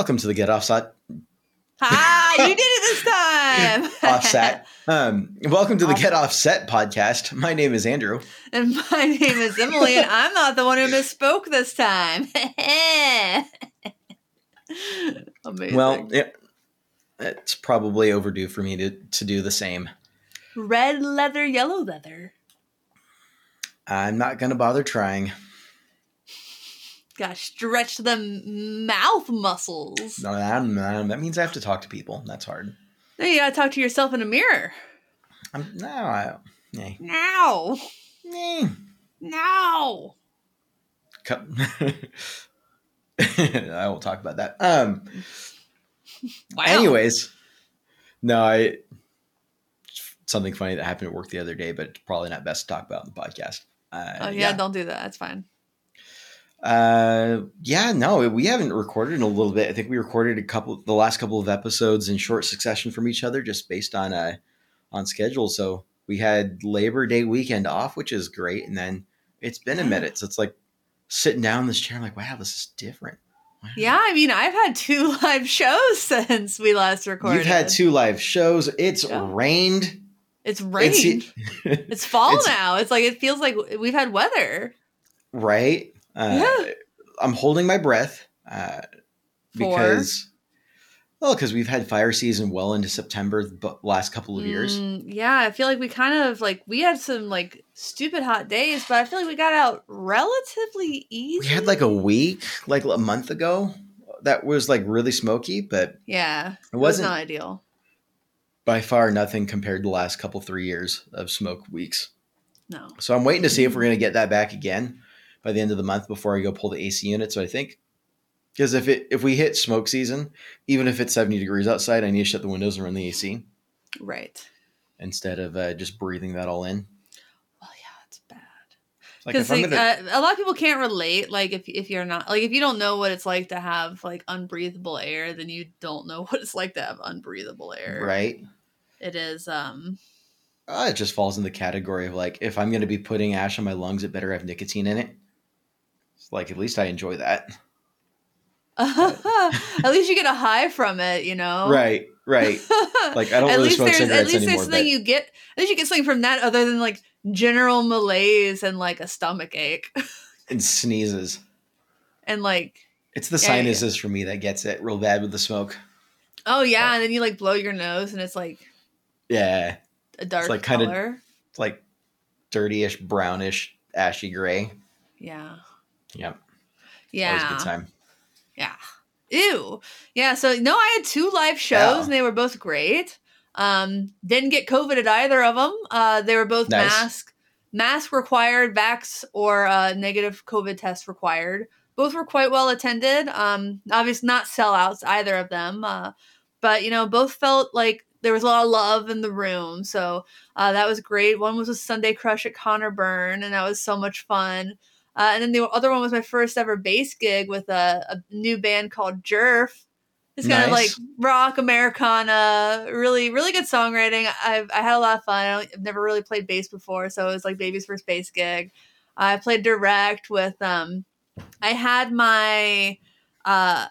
Welcome to the Get Offset. Hi, you did it this time. Offset. Um, welcome to the Get Offset podcast. My name is Andrew. And my name is Emily, and I'm not the one who misspoke this time. Amazing. Well, it, it's probably overdue for me to, to do the same. red leather, yellow leather. I'm not going to bother trying. Gotta stretch the mouth muscles. No, that, that means I have to talk to people. That's hard. Then you gotta talk to yourself in a mirror. I'm, no, I, eh, Now, eh. now. Co- I won't talk about that. Um. Wow. Anyways, no, I something funny that happened at work the other day, but it's probably not best to talk about in the podcast. Uh, Oh yeah, don't do that. That's fine. Uh, yeah, no, we haven't recorded in a little bit. I think we recorded a couple, the last couple of episodes in short succession from each other, just based on uh on schedule. So we had Labor Day weekend off, which is great, and then it's been a minute. So it's like sitting down in this chair, I'm like, wow, this is different. Wow. Yeah, I mean, I've had two live shows since we last recorded. You've had two live shows. It's Yeah. rained. It's rained. It's, It's, fall it's- now. It's like it feels like we've had weather. right. Uh, Yeah. I'm holding my breath uh, because, well, because we've had fire season well into September the last couple of years. Mm, yeah, I feel like we kind of like we had some like stupid hot days, but I feel like we got out relatively easy. We had like a week, like a month ago, that was like really smoky, but yeah, it it was wasn't ideal. by far nothing compared to the last couple three years of smoke weeks. No, So I'm waiting to see if we're going to get that back again by the end of the month before I go pull the AC unit. So I think because if it if we hit smoke season, even if it's 70 degrees outside, I need to shut the windows and run the AC right. instead of uh, just breathing that all in. Well, yeah, it's bad. Because I'm like, gonna, uh, a lot of people can't relate like if, if you're not like if you don't know what it's like to have like unbreathable air then you don't know what it's like to have unbreathable air right, it is um uh, it just falls in the category of like if I'm going to be putting ash on my lungs, it better have nicotine in it. It's like at least I enjoy that. at least you get a high from it you know Right, right. Like, I don't at really smoke there's at cigarettes least anymore, there's something but- you get at least you get something from that other than like general malaise and like a stomach ache And sneezes. and like It's the Yeah, yeah, yeah. sinuses for me that gets it real bad with the smoke. oh yeah and then you like blow your nose and it's like Yeah, a dark like kinda- it's like dirtyish, brownish, ashy gray. yeah Yep, yeah always a good time. Yeah. Ew. Yeah. So no, I had two live shows Yeah. and they were both great. Um, didn't get COVID at either of them. Uh, they were both Nice. mask mask required, vax or uh, negative COVID test required. Both were quite well attended. Um, obviously not sellouts either of them. Uh, but you know, both felt like there was a lot of love in the room. So uh, that was great. One was a Sunday Crush at Conor Byrne, and that was so much fun. Uh, and then the other one was my first ever bass gig with a, a new band called Jerf. It's kind of like rock Americana, really, really good songwriting. I've I had a lot of fun. I I've never really played bass before, so it was like baby's first bass gig. I played direct with um, I had my uh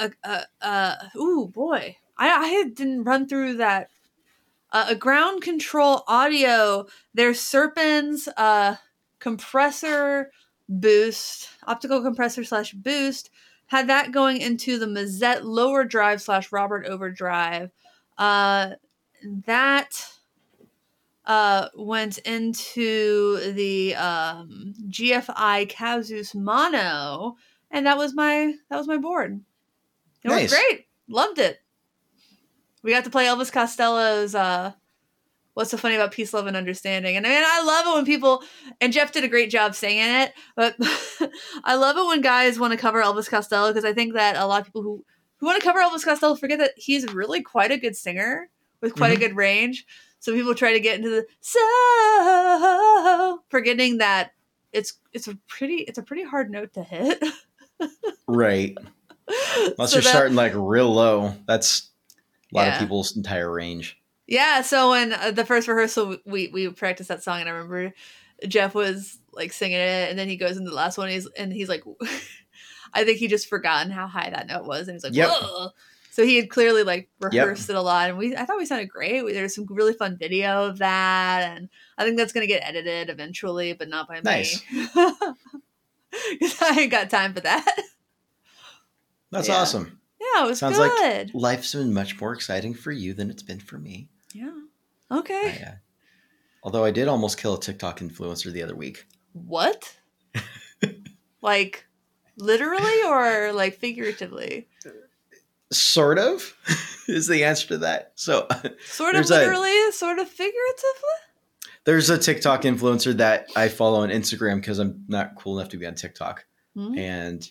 uh uh, uh ooh boy, I I didn't run through that. Uh, a ground control audio. Their Serpens uh compressor boost, optical compressor slash boost, had that going into the Mazette lower drive slash Robert overdrive. Uh, that uh, went into the um, GFI Cabzeus mono, and that was my that was my board. It Nice. was great. Loved it. We got to play Elvis Costello's uh, "What's so funny about peace, love, and understanding?" And man, I love it when people and Jeff did a great job singing it. But I love it when guys want to cover Elvis Costello because I think that a lot of people who who want to cover Elvis Costello forget that he's really quite a good singer with quite Mhm. a good range. So people try to get into the so forgetting that it's it's a pretty it's a pretty hard note to hit. Right. Unless So you're that- starting like real low, that's a lot Yeah. of people's entire range. Yeah, so when uh, the first rehearsal we we practiced that song and I remember Jeff was like singing it and then he goes into the last one and he's and he's like I think he just forgotten how high that note was, and he's like, Yep. "Whoa!" So he had clearly like rehearsed it a lot, and we I thought we sounded great. We- There's some really fun video of that, and I think that's gonna get edited eventually, but not by me. Nice. me. 'Cause I ain't got time for that. That's Yeah. awesome. Yeah, it was Sounds like- good. Life's been much more exciting for you than it's been for me. Yeah. Okay. I, uh, although I did almost kill a TikTok influencer the other week. What? like literally or like figuratively? Sort of is the answer to that. So Sort of There's a- literally, sort of figuratively? there's a TikTok influencer that I follow on Instagram because I'm not cool enough to be on TikTok. Hmm? And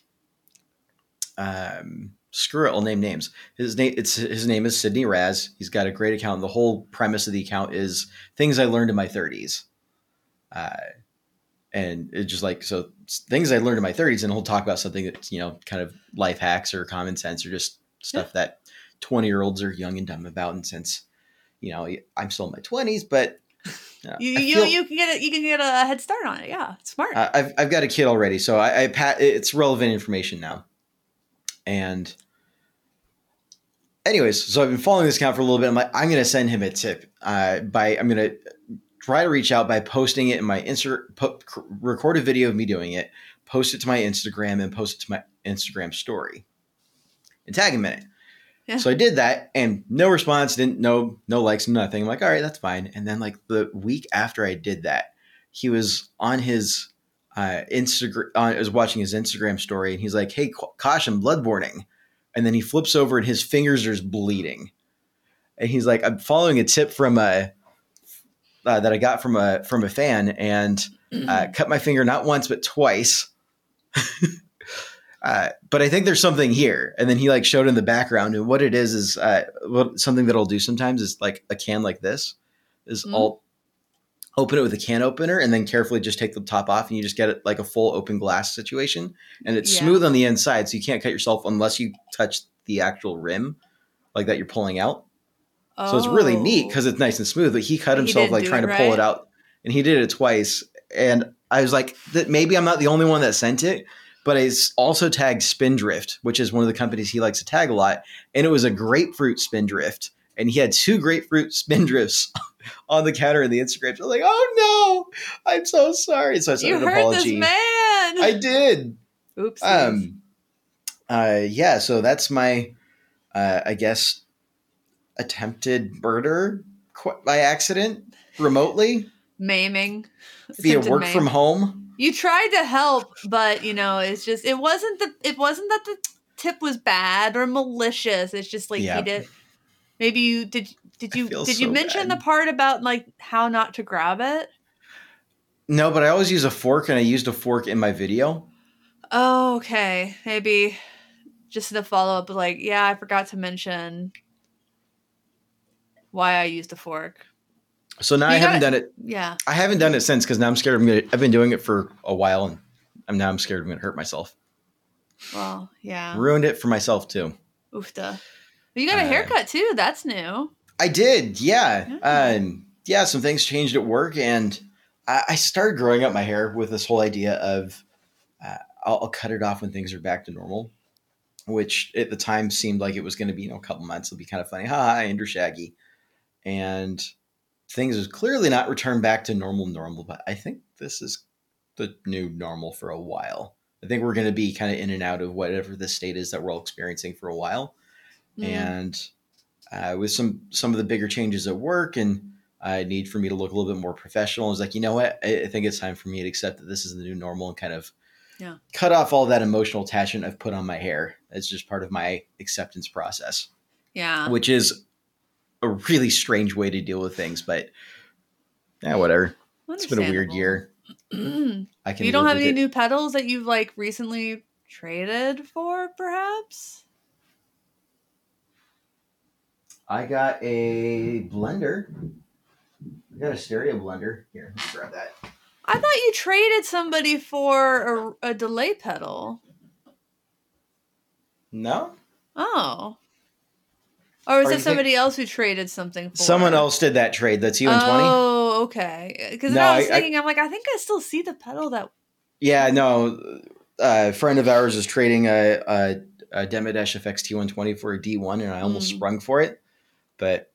um, screw it, I'll name names. His name it's his name is Sydney Raz. He's got a great account. The whole premise of the account is things I learned in my 30s. Uh, and it's just like so things I learned in my 30s, and he'll talk about something that's you know kind of life hacks or common sense or just stuff that 20 year olds are young and dumb about. And since you know I'm still in my 20s, but uh, You I you, feel- you can get it you can get a head start on it. Yeah. It's smart. I- I've I've got a kid already, so I, I pat it's relevant information now. And anyways, so I've been following this account for a little bit. I'm like, I'm gonna send him a tip. Uh, by I'm gonna try to reach out by posting it in my insert, po- record a video of me doing it, post it to my Instagram, and post it to my Instagram story, and tag him in it. Yeah. So I did that, and no response, didn't no no likes, nothing. I'm like, all right, that's fine. And then like the week after I did that, he was on his uh, Instagram. Uh, I was watching his Instagram story, and he's like, "Hey, ca- caution, bloodborne." And then he flips over, and his fingers are just bleeding. And he's like, "I'm following a tip from a uh, that I got from a from a fan, and uh, cut my finger not once but twice." Uh, but I think there's something here, and then he like showed in the background, and what it is is uh, what something that I'll do sometimes is like a can like this is. I'll open it with a can opener and then carefully just take the top off, and you just get it like a full open glass situation, and it's Yeah. smooth on the inside, so you can't cut yourself unless you touch the actual rim, like that you're pulling out. So it's really neat oh. because it's nice and smooth. But he cut himself didn't like trying it to pull it out, and he did it twice. And I was like, that maybe I'm not the only one that sent it, but I s- also tagged Spindrift, which is one of the companies he likes to tag a lot, and it was a grapefruit Spindrift, and he had two grapefruit Spindrifts on the counter in the Instagram. So I was like, oh no, I'm so sorry. So I sent You an hurt apology. this man. I did. Oops. Um, uh, yeah, so that's my, uh, I guess, attempted murder qu- by accident remotely Maiming. via work maim. from home. You tried to help, but you know, it's just it wasn't the it wasn't that the tip was bad or malicious. It's just like Yeah. you did maybe you did did you did you mention bad. the part about like how not to grab it? No, but I always use a fork, and I used a fork in my video. Oh, okay. Maybe just the follow up like, yeah, I forgot to mention why I used a fork. So now You I haven't done it. Yeah. I haven't done it since because now I'm scared. I'm gonna. I've been doing it for a while, and I'm now I'm scared I'm gonna hurt myself. Well, yeah. Ruined it for myself too. Oofta. You got a Uh, haircut too. That's new. I did, yeah. Yeah. Um, yeah, some things changed at work, and I, I started growing up my hair with this whole idea of uh, I'll, I'll cut it off when things are back to normal, which at the time seemed like it was going to be you know a couple months. It'll be kind of funny, ha, ha, Andrew Shaggy, and things has clearly not returned back to normal, normal. But I think this is the new normal for a while. I think we're going to be kind of in and out of whatever the state is that we're all experiencing for a while Mm. and uh, with some some of the bigger changes at work and uh, need for me to look a little bit more professional, I was like, you know what? I, I think it's time for me to accept that this is the new normal and kind of Yeah. cut off all that emotional attachment I've put on my hair. It's just part of my acceptance process, yeah. which is a really strange way to deal with things, but yeah, whatever. It's been a weird year. I can. you don't have any it. new pedals that you've like recently traded for, perhaps? I got a blender. I got a stereo blender. Here, let's grab that. I thought you traded somebody for a, a delay pedal. No, Oh. Or was it think- somebody else who traded something for? someone else did that trade. That's you and twenty. Oh, okay. Because No, I was I- I- thinking, I'm like, I think I still see the pedal that. Yeah, no. a friend of ours is trading a, a, a Demodesh FX T120 for a D1, and I almost Mm. sprung for it, but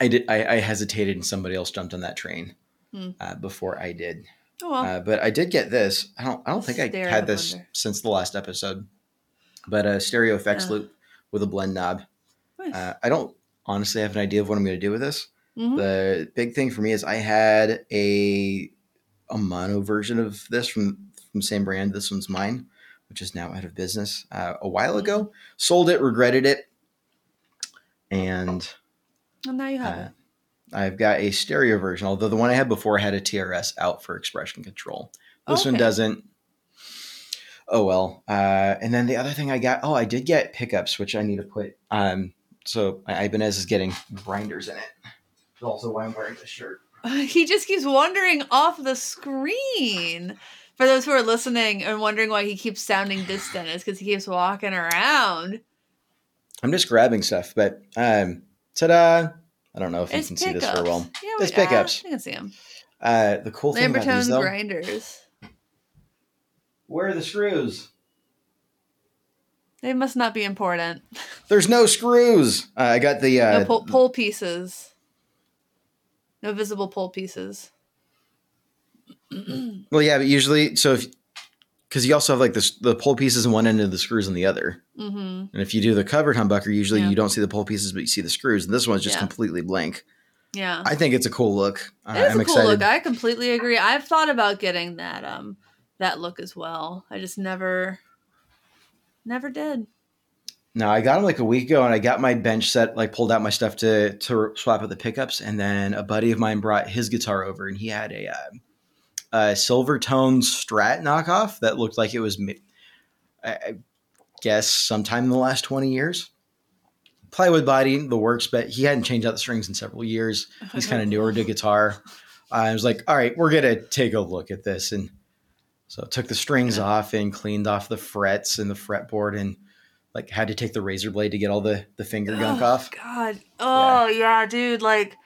I did. I, I hesitated, and somebody else jumped on that train Hmm. uh, before I did. Oh well. Uh, but I did get this. I don't. I don't think I had this blender. since the last episode. But a stereo effects Yeah. loop with a blend knob. Nice. Uh, I don't honestly have an idea of what I'm going to do with this. Mhm. The big thing for me is I had a a mono version of this from from the same brand. This one's mine, which is now out of business uh, a while ago. Sold it, regretted it, and and now you have uh, it. I've got a stereo version. Although the one I had before had a TRS out for expression control. This one doesn't. Oh well. Uh, and then the other thing I got. Oh, I did get pickups, which I need to put. Um, so Ibanez is getting grinders in it. That's also why I'm wearing this shirt. He just keeps wandering off the screen. For those who are listening and wondering why he keeps sounding distant, is because he keeps walking around. I'm just grabbing stuff, but um, ta-da! I don't know if It's you can see pickups. this very well. Yeah, It's we, pickups. Uh, you can see them. Uh, the cool thing about these, though, grinders. where are the screws? They must not be important. There's no screws. Uh, I got the uh, no pull, pole pieces. No visible pole pieces. well, yeah, but usually, so if because you also have like the the pole pieces in one end and the screws in the other. hmm And if you do the covered humbucker, usually Yeah. you don't see the pole pieces, but you see the screws. And this one's just Yeah. completely blank. Yeah. I think it's a cool look. Uh, It is I'm a cool excited. look. I completely agree. I've thought about getting that um that look as well. I just never never did. No, I got them like a week ago, and I got my bench set, like pulled out my stuff to to swap out the pickups, and then a buddy of mine brought his guitar over, and he had a, uh, a Silvertone Strat knockoff that looked like it was, I, I guess, sometime in the last twenty years. Plywood body, the works, but he hadn't changed out the strings in several years. He's kind of newer to guitar. I was like, all right, we're gonna take a look at this, and so I took the strings Yeah. off and cleaned off the frets and the fretboard, and like had to take the razor blade to get all the the finger gunk Oh, off. God. Oh yeah. dude. Like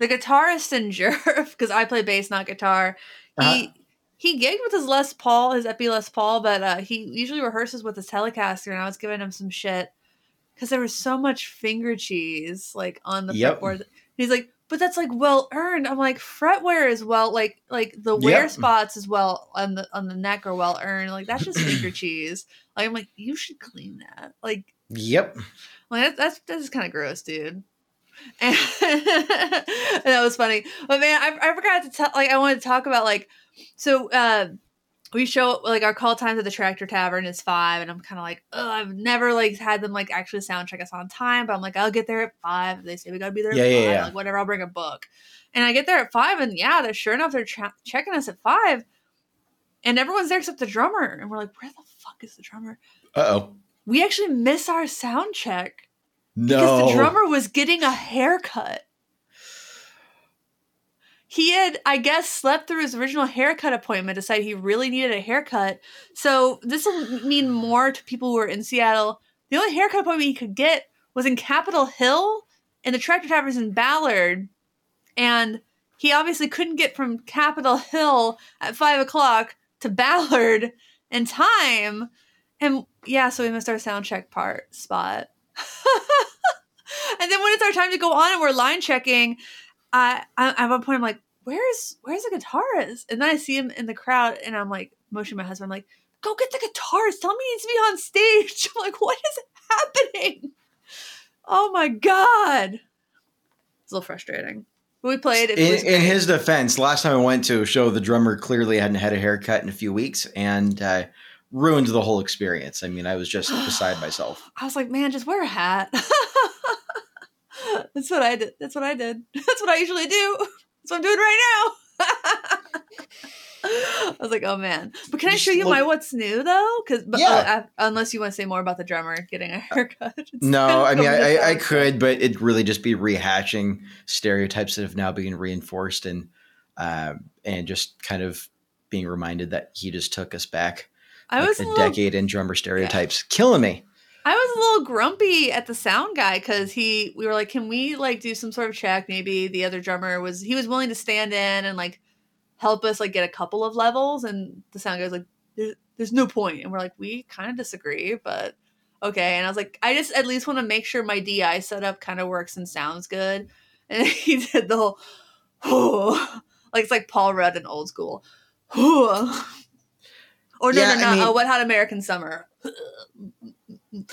the guitarist in Jerv, because I play bass, not guitar. He Uh-huh. he gigged with his Les Paul, his Epi Les Paul, but uh, he usually rehearses with his Telecaster, and I was giving him some shit because there was so much finger cheese like on the Yep. fretboard. He's like, but that's like well earned. I'm like, fretwear is well like like the wear Yep. spots as well on the on the neck are well earned. Like that's just finger cheese. Like I'm like, you should clean that. Like Yep. like that, that's that's kind of gross, dude. And, and that was funny. But man, I, I forgot to tell. Like, I wanted to talk about like, so uh, we show like our call times at the Tractor Tavern is five, and I'm kind of like, oh, I've never like had them like actually sound check us on time, but I'm like, I'll get there at five. They say we gotta be there. Yeah, at yeah, yeah. Like whatever, I'll bring a book. And I get there at five, and yeah, they're sure enough they're tra- checking us at five, and everyone's there except the drummer, and we're like, where the fuck is the drummer? Uh oh. We actually miss our sound check No. because the drummer was getting a haircut. He had, I guess, slept through his original haircut appointment, decided he really needed a haircut. So this will mean more to people who are in Seattle. The only haircut appointment he could get was in Capitol Hill, and the Tractor Tavern's in Ballard. And he obviously couldn't get from Capitol Hill at five o'clock to Ballard in time. And yeah, so we missed our sound check part spot. and then when it's our time to go on and we're line checking, I, I at one point I'm like, "Where's where's the guitarist?" And then I see him in the crowd, and I'm like, motioning my husband, I'm like, "Go get the guitarist! Tell me he needs to be on stage!" I'm like, "What is happening?" Oh my god, it's a little frustrating. But we played. It In, in his defense, last time I went to a show, the drummer clearly hadn't had a haircut in a few weeks and uh, ruined the whole experience. I mean, I was just beside myself. I was like, man, just wear a hat. That's what I did. That's what I did. That's what I usually do. That's what I'm doing right now. I was like, oh man. But can I show you look- my what's new though? Because Yeah. unless you want to say more about the drummer getting a haircut. No, I mean, I, I, I could, but it'd really just be rehashing stereotypes that have now been reinforced and um, and just kind of being reminded that he just took us back I like was a a little, decade in drummer stereotypes, killing me. I was a little grumpy at the sound guy because he we were like, can we like do some sort of check? Maybe the other drummer was he was willing to stand in and like help us like get a couple of levels, and the sound guy was like, "There's there's no point. And we're like, we kind of disagree, but okay. And I was like, I just at least want to make sure my DI setup kind of works and sounds good. And he did the whole, like it's like Paul Rudd in old school. or no, Yeah, no, I no, mean- uh, Wet Hot American Summer.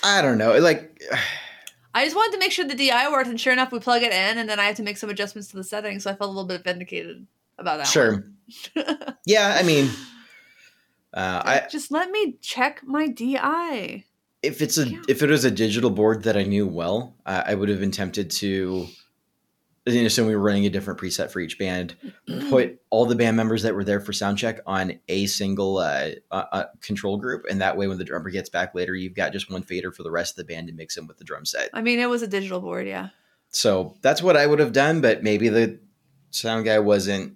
I don't know. Like, I just wanted to make sure the DI worked, and sure enough, we plug it in, and then I have to make some adjustments to the settings, so I felt a little bit vindicated about that. sure. Yeah, I mean, uh, I just let me check my DI. if it's a Yeah. if it was a digital board that I knew well, uh, I would have been tempted to. You know, so we were running a different preset for each band. Put all the band members that were there for sound check on a single uh, uh, uh, control group, and that way, when the drummer gets back later, you've got just one fader for the rest of the band to mix in with the drum set. I mean, it was a digital board, yeah. So that's what I would have done, but maybe the sound guy wasn't.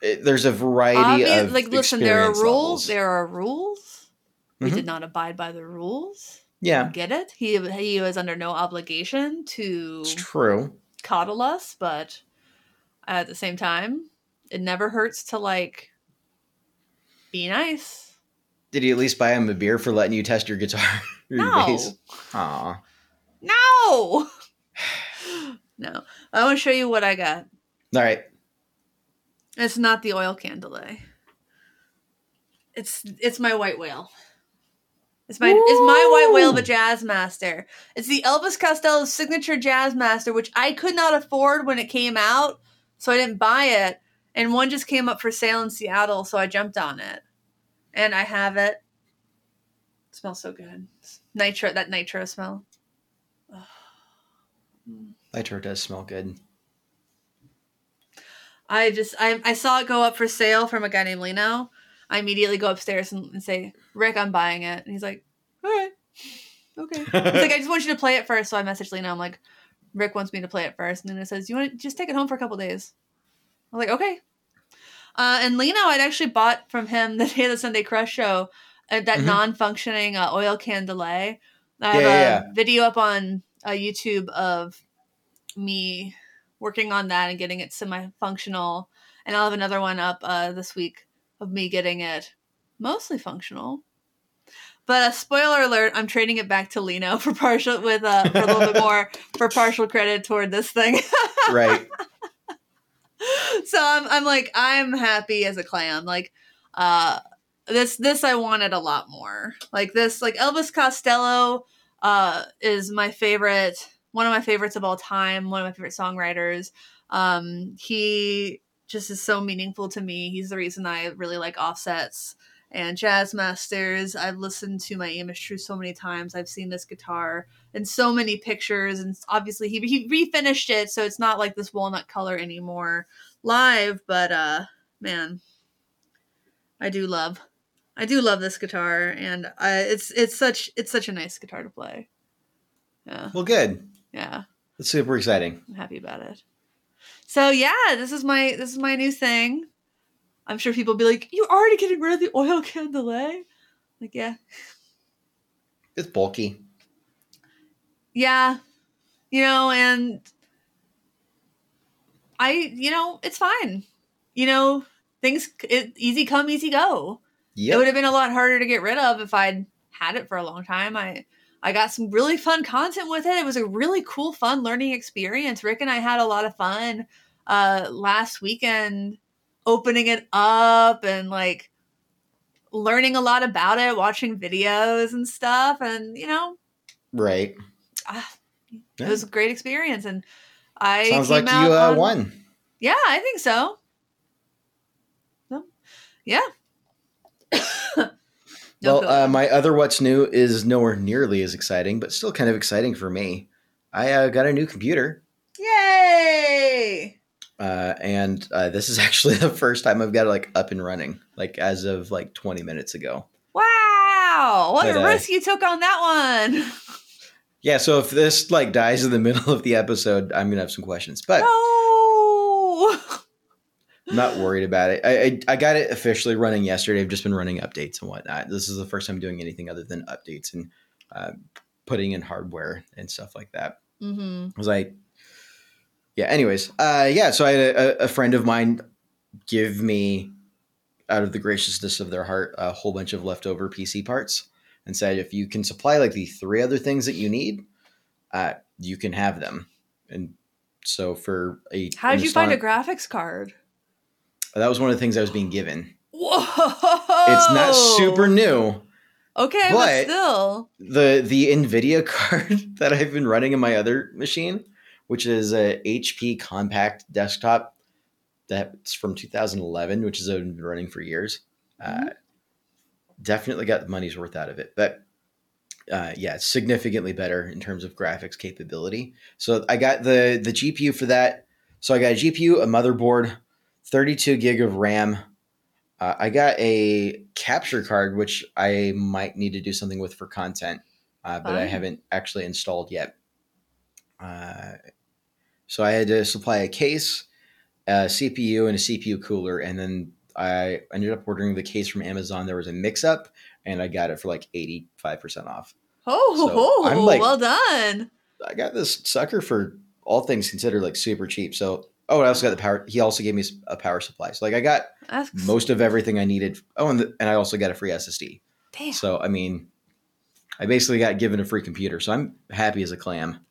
It, there's a variety Obvi- of like, listen, there are rules. levels. There are rules. We Mhm. did not abide by the rules. Yeah, Get it? He he was under no obligation to it's true. coddle us, but at the same time, it never hurts to like be nice. Did you at least buy him a beer for letting you test your guitar? or your No. bass? Aw. No. no. I want to show you what I got. All right. It's not the oil can delay. It's it's my white whale. It's my it's my white whale of a jazz master. It's the Elvis Costello signature jazz master, which I could not afford when it came out, so I didn't buy it. And one just came up for sale in Seattle, so I jumped on it. And I have it. it smells so good. Nitro that nitro smell. Nitro does smell good. I just I, I saw it go up for sale from a guy named Lino. I immediately go upstairs and, and say, Rick, I'm buying it. And he's like, All right. Okay. He's like, I just want you to play it first. So I message Lino. I'm like, Rick wants me to play it first. And then it says, You want to just take it home for a couple days? I'm like, okay. Uh, and Lino, I'd actually bought from him the day of the Sunday Crush show uh, that Mhm. non-functioning uh, oil can delay. I have Yeah, a yeah, video up on uh, YouTube of me working on that and getting it semi-functional, and I'll have another one up uh, this week of me getting it mostly functional. But uh, spoiler alert: I'm trading it back to Lino for partial with uh, for a little bit more for partial credit toward this thing. right. so I'm, I'm like I'm happy as a clam. Like uh this this I wanted a lot more. Like this like Elvis Costello uh is my favorite one of my favorites of all time, one of my favorite songwriters. Um he just is so meaningful to me. He's the reason I really like offsets and jazz masters. I've listened to my Aim Is True so many times. I've seen this guitar in so many pictures and obviously he he refinished it so it's not like this walnut color anymore live, but uh man, I do love I do love this guitar and I it's it's such it's such a nice guitar to play. Yeah. Well, good. Yeah. That's super exciting. I'm happy about it. So yeah, this is my this is my new thing. I'm sure people will be like, "You're already getting rid of the oil can. Like, yeah, It's bulky. yeah, you know, and I, you know, it's fine. You know, things it, easy come, easy go. It would have been a lot harder to get rid of if I'd had it for a long time. I I got some really fun content with it. It was a really cool, fun learning experience. Rick and I had a lot of fun uh last weekend opening it up and like learning a lot about it, watching videos and stuff and you know, Right. ah, Yeah. it was a great experience and I Sounds came like out you uh, on- won. Yeah, I think. So, yeah. No well, uh, my other what's new is nowhere nearly as exciting, but still kind of exciting for me. I uh, got a new computer, Yay! uh, and uh, this is actually the first time I've got it like up and running, like as of like 20 minutes ago. Wow! What But, a uh, risk you took on that one. Yeah, so if this like dies in the middle of the episode, I'm gonna have some questions, but no! I'm not worried about it. I, I I got it officially running yesterday. I've just been running updates and whatnot. This is the first time doing anything other than updates and uh, putting in hardware and stuff like that. Mm-hmm. was like yeah anyways uh yeah so i had a, a friend of mine give me out of the graciousness of their heart, a whole bunch of leftover PC parts and said, if you can supply like the three other things that you need, uh, you can have them. And so for a How did you find a graphics card? That was one of the things I was being given. Whoa! It's not super new. Okay, but, but- still. the the Nvidia card that I've been running in my other machine, which is a HP compact desktop that's from 2011, which has been running for years. Uh, definitely got the money's worth out of it, but uh, yeah, it's significantly better in terms of graphics capability. So I got the the GPU for that. So I got a GPU, a motherboard, 32 gig of RAM. Uh, I got a capture card, which I might need to do something with for content, uh, but I haven't actually installed yet. Uh, so I had to supply a case, a CPU, and a CPU cooler, and then I ended up ordering the case from Amazon. There was a mix-up, and I got it for like 85% off. Oh, So, like- well done. I got this sucker for all things considered like super cheap. So, oh, I also got the power. He also gave me a power supply. So, like, I got That's most of everything I needed. Oh, and, the, and I also got a free SSD. damn. So, I mean, I basically got given a free computer. So, I'm happy as a clam.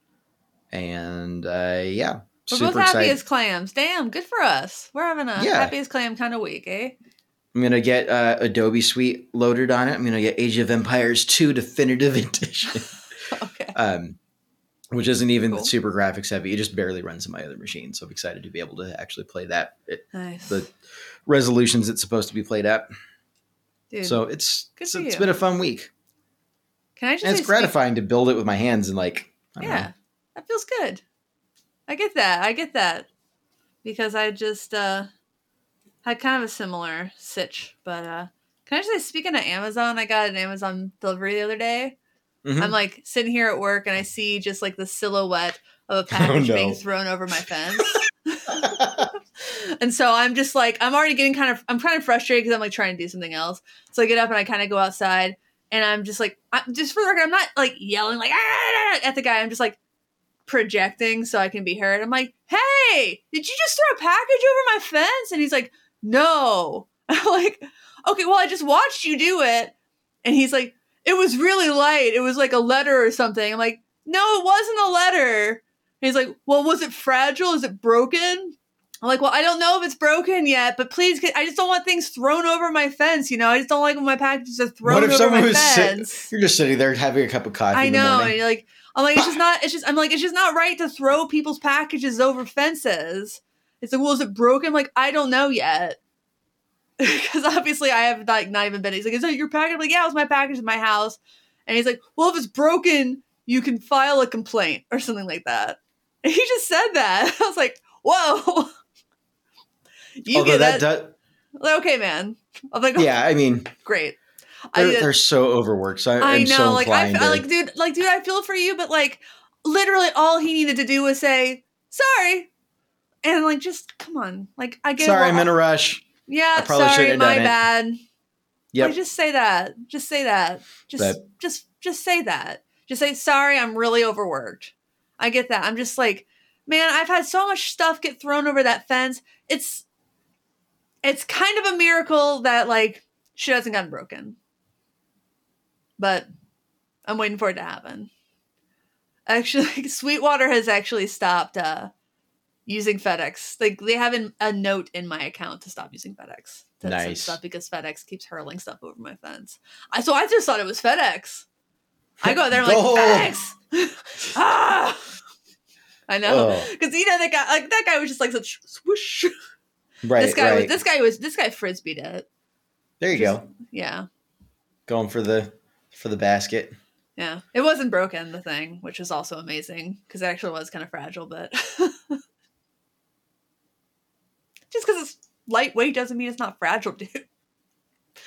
And uh, yeah, We're super both happy excited. as clams. Damn, good for us. We're having a Yeah. happy as clam kind of week, eh? I'm gonna get uh, Adobe Suite loaded on it. I'm gonna get Age of Empires 2 Definitive Edition, okay. um, which isn't even Cool. super graphics heavy. It just barely runs in my other machine. So I'm excited to be able to actually play that at Nice. the resolutions it's supposed to be played at. Dude, so it's it's, it's been a fun week, can I just and it's gratifying to build it with my hands and like I don't yeah, know. that feels good. I get that. I get that because I just uh had kind of a similar sitch. But uh can I just say, speaking of Amazon, I got an Amazon delivery the other day. Mhm. I'm like sitting here at work and I see just like the silhouette of a package no. being thrown over my fence. and so I'm just like, I'm already getting kind of, I'm kind of frustrated because I'm like trying to do something else. So I get up and I kind of go outside and I'm just like, I'm just for the record, I'm not like yelling like "Ah!" at the guy. I'm just like projecting so I can be heard. I'm like, hey, did you just throw a package over my fence? And he's like, no. I'm like, okay, well, I just watched you do it. And he's like, it was really light. It was like a letter or something. I'm like, no, it wasn't a letter. And he's like, well, was it fragile? Is it broken? I'm like, well, I don't know if it's broken yet, but please, I just don't want things thrown over my fence. You know, I just don't like when my packages are thrown What if over someone my was sit- fence. You're just sitting there having a cup of coffee. I in the know. And you're like, I'm like, it's just not, it's just, I'm like, it's just not right to throw people's packages over fences. It's like, well, is it broken? I'm like, I don't know yet. Because obviously I have like not even been. He's like, is that your package? I'm like, yeah, it was my package in my house. And he's like, well, if it's broken, you can file a complaint or something like that. And he just said that. I was like, whoa. you Although get that, that? does, Like, okay, man. I'm like, yeah, I mean, great. They're, did- they're so overworked. So I, I know, so like I, I to, like, dude, like, dude, I feel for you, but like, literally, all he needed to do was say sorry, and like, just come on, like, I get. sorry, well, I'm in a rush. Yeah, sorry, my it. bad. Yeah, Like, just say that. Just say that. Just, But- just, just say that. Just say sorry. I'm really overworked. I get that. I'm just like, man, I've had so much stuff get thrown over that fence. It's, it's kind of a miracle that like she hasn't gotten broken. But I'm waiting for it to happen. Actually, Sweetwater has actually stopped uh, using FedEx. Like they have an, a note in my account to stop using FedEx. To Nice. stuff because FedEx keeps hurling stuff over my fence. I so I just thought it was FedEx. I go there I'm like FedEx. ah, I know Oh, because you know that guy like that guy was just like such swoosh. right, this guy right. was this guy was this guy frisbeed it. there you just- go. Yeah, Going for the for the basket. yeah. It wasn't broken the thing, which was also amazing because it actually was kind of fragile, but just because it's lightweight doesn't mean it's not fragile, dude.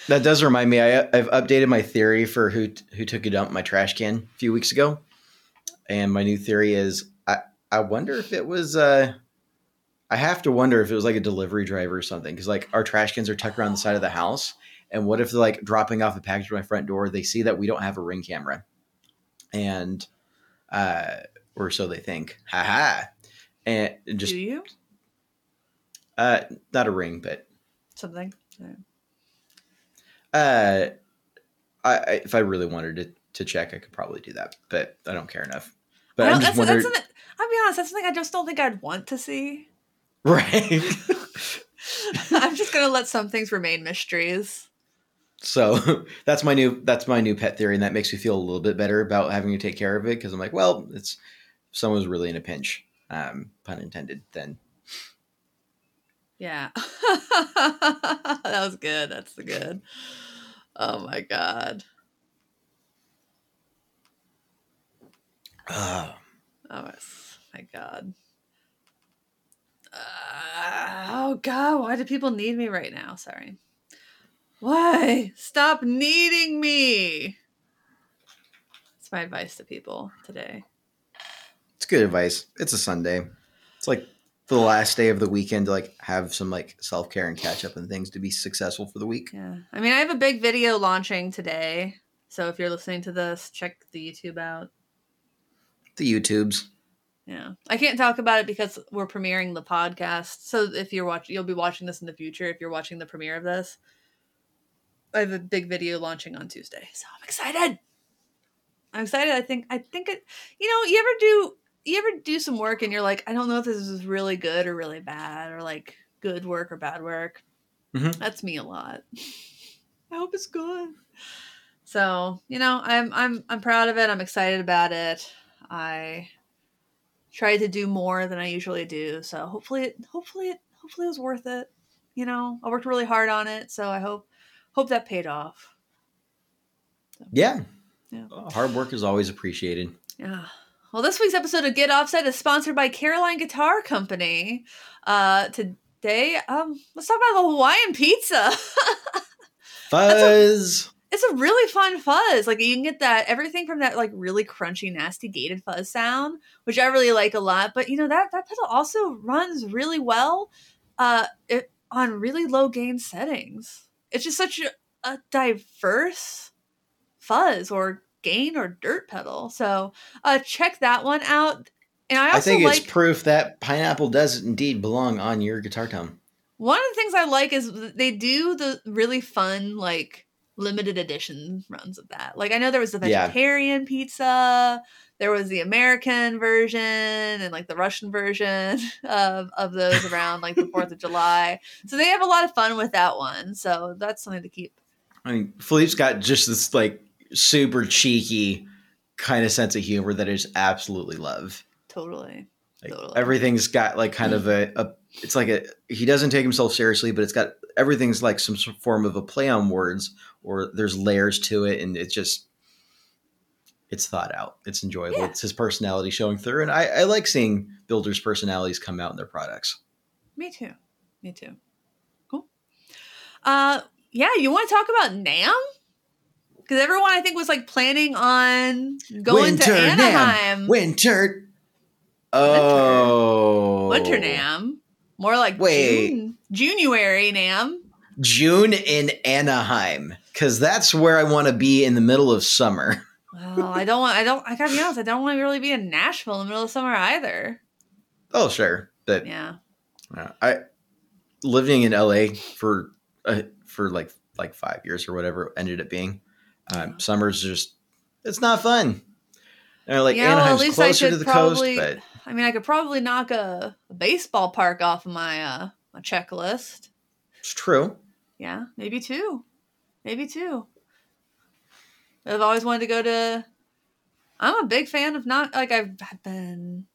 That does remind me. I, I've updated my theory for who who took a dump in my trash can a few weeks ago, and my new theory is I I wonder if it was uh I have to wonder if it was like a delivery driver or something because like our trash cans are tucked around the side of the house, and what if they're like dropping off a package at my front door? They see that we don't have a ring camera, and uh or so they think. Ha ha. And just Do you uh not a ring, but something? Yeah. Uh, I, I if I really wanted to to check, I could probably do that, but I don't care enough. But I'm just wondering, I'll be honest, that's something I just don't think I'd want to see. right? I'm just gonna let some things remain mysteries. so that's my new that's my new pet theory, and that makes me feel a little bit better about having to take care of it because I'm like, well, it's if someone's really in a pinch, um, pun intended. Then Yeah. that was good. That's the good. Oh my god. uh, Oh my god. Uh, oh god, why do people need me right now? Sorry. Why? Stop needing me. That's my advice to people today. it's good advice. It's a Sunday. It's like the last day of the weekend to like have some like self care and catch up and things to be successful for the week. Yeah. I mean, I have a big video launching today. So if you're listening to this, check the YouTube out. The YouTubes. Yeah. I can't talk about it because we're premiering the podcast. So if you're watching, you'll be watching this in the future if you're watching the premiere of this. I have a big video launching on Tuesday. So I'm excited. I'm excited. I think I think it you know, you ever do you ever do some work and you're like, I don't know if this is really good or really bad or like good work or bad work. Mhm. That's me a lot. I hope it's good. So, you know, I'm I'm I'm proud of it. I'm excited about it. I tried to do more than I usually do. So hopefully it hopefully it hopefully it was worth it. You know, I worked really hard on it, so I hope hope that paid off. Yeah. Yeah. Uh, Hard work is always appreciated. Yeah. Well, this week's episode of Get Offset is sponsored by Caroline Guitar Company. Uh today, um, let's talk about the Hawaiian pizza. Fuzz. it's a really fun fuzz. Like you can get that everything from that like really crunchy, nasty gated fuzz sound, which I really like a lot. But you know that that pedal also runs really well, uh, it, on really low gain settings. It's just such a, a diverse fuzz or gain or dirt pedal. So uh, check that one out. And I also I think like it's proof that pineapple does indeed belong on your guitar tone. One of the things I like is they do the really fun like limited edition runs of that. Like I know there was the Yeah. vegetarian pizza, there was the American version and like the Russian version of of those around like the 4th of July. So they have a lot of fun with that one. So that's something to keep. I mean, Philippe's got just this like super cheeky kind of sense of humor that I just absolutely love. Totally. Like Totally. everything's got like kind of a, a it's like a he doesn't take himself seriously, but it's got everything's like some form of a play on words or there's layers to it and it's just it's thought out. It's enjoyable. Yeah. It's his personality showing through. And I, I like seeing builders' personalities come out in their products. Me too. Me too. Cool. Uh yeah, you want to talk about NAMM? Because everyone I think was like planning on going to Winter NAMM. Anaheim. Winter. Oh. Winter NAMM. More like Wait. June, January NAMM. June in Anaheim. Cause that's where I want to be in the middle of summer. Well, I don't want. I don't. I gotta be honest. I don't want to really be in Nashville in the middle of summer either. Oh, sure. But Yeah. Uh, I living in LA for uh, for like like five years or whatever ended up being. Um, summers just it's not fun. You know, like Yeah, well, Anaheim's I closer to the probably- coast, but I mean, I could probably knock a, a baseball park off of my uh my checklist. it's true. Yeah, maybe two, maybe two. I've always wanted to go to. I'm a big fan of not like I've I've been.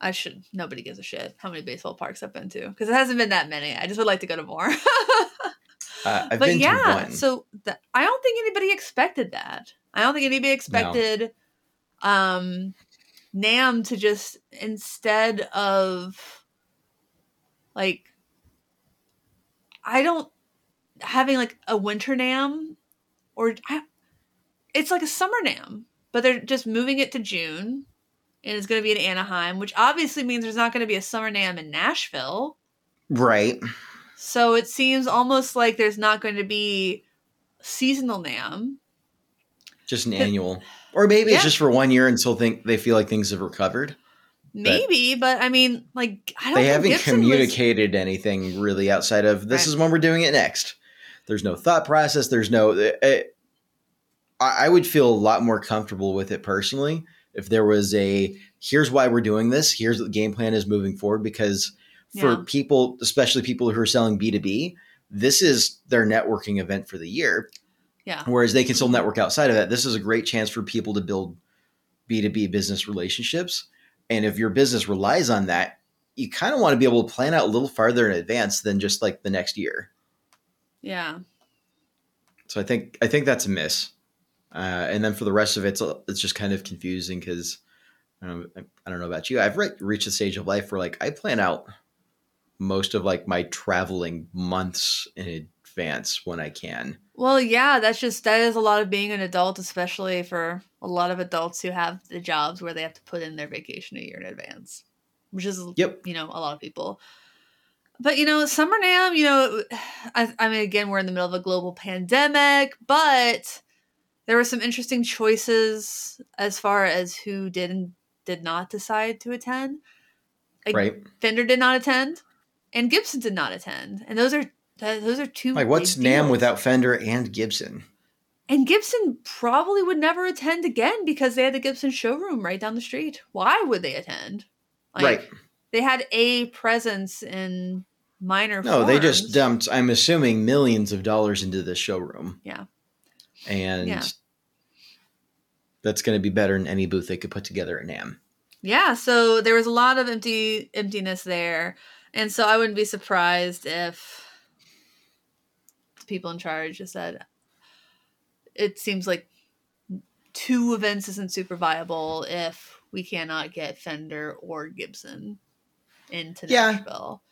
I should. Nobody gives a shit how many baseball parks I've been to because it hasn't been that many. I just would like to go to more. Uh, I've but been yeah, to one. so th- I don't think anybody expected that. I don't think anybody expected um NAMM to just instead of like I don't having like a winter NAMM or I, it's like a summer NAMM, but they're just moving it to June and it's going to be in Anaheim, which obviously means there's not going to be a summer NAMM in Nashville. right. So it seems almost like there's not going to be seasonal NAMM. Just an annual. Or maybe Yeah. it's just for one year until think they feel like things have recovered. Maybe, but I mean, like I don't. They think haven't Gibson was- communicated anything really outside of this Right. is when we're doing it next. there's no thought process. There's no. Eh, eh, it, it, I would feel a lot more comfortable with it personally if there was a here's why we're doing this. Here's what the game plan is moving forward because for Yeah. people, especially people who are selling B two B, this is their networking event for the year. Yeah. Whereas they can still network outside of that. This is a great chance for people to build B2B business relationships. And if your business relies on that, you kind of want to be able to plan out a little farther in advance than just like the next year. Yeah. So I think I think that's a miss. Uh, and then for the rest of it, it's, it's just kind of confusing because I don't, I don't know about you. I've re- reached a stage of life where like I plan out most of like my traveling months in advance when I can. Well, yeah, that's just that is a lot of being an adult, especially for a lot of adults who have the jobs where they have to put in their vacation a year in advance, which is Yep. you know a lot of people. But you know, Summer NAMM, you know, I, I mean, again, we're in the middle of a global pandemic, but there were some interesting choices as far as who did and did not decide to attend. Like, Right. Fender did not attend, and Gibson did not attend, and those are those are two Like what's NAMM without Fender and Gibson? And Gibson probably would never attend again because they had the Gibson showroom right down the street. Why would they attend? right. They had a presence in minor. No, they just dumped, I'm assuming, millions of dollars into this showroom. Yeah. And Yeah. that's going to be better than any booth they could put together at NAMM. Yeah, so there was a lot of empty emptiness there, and so I wouldn't be surprised if the people in charge just said, "It seems like two events isn't super viable if we cannot get Fender or Gibson into Yeah. Nashville."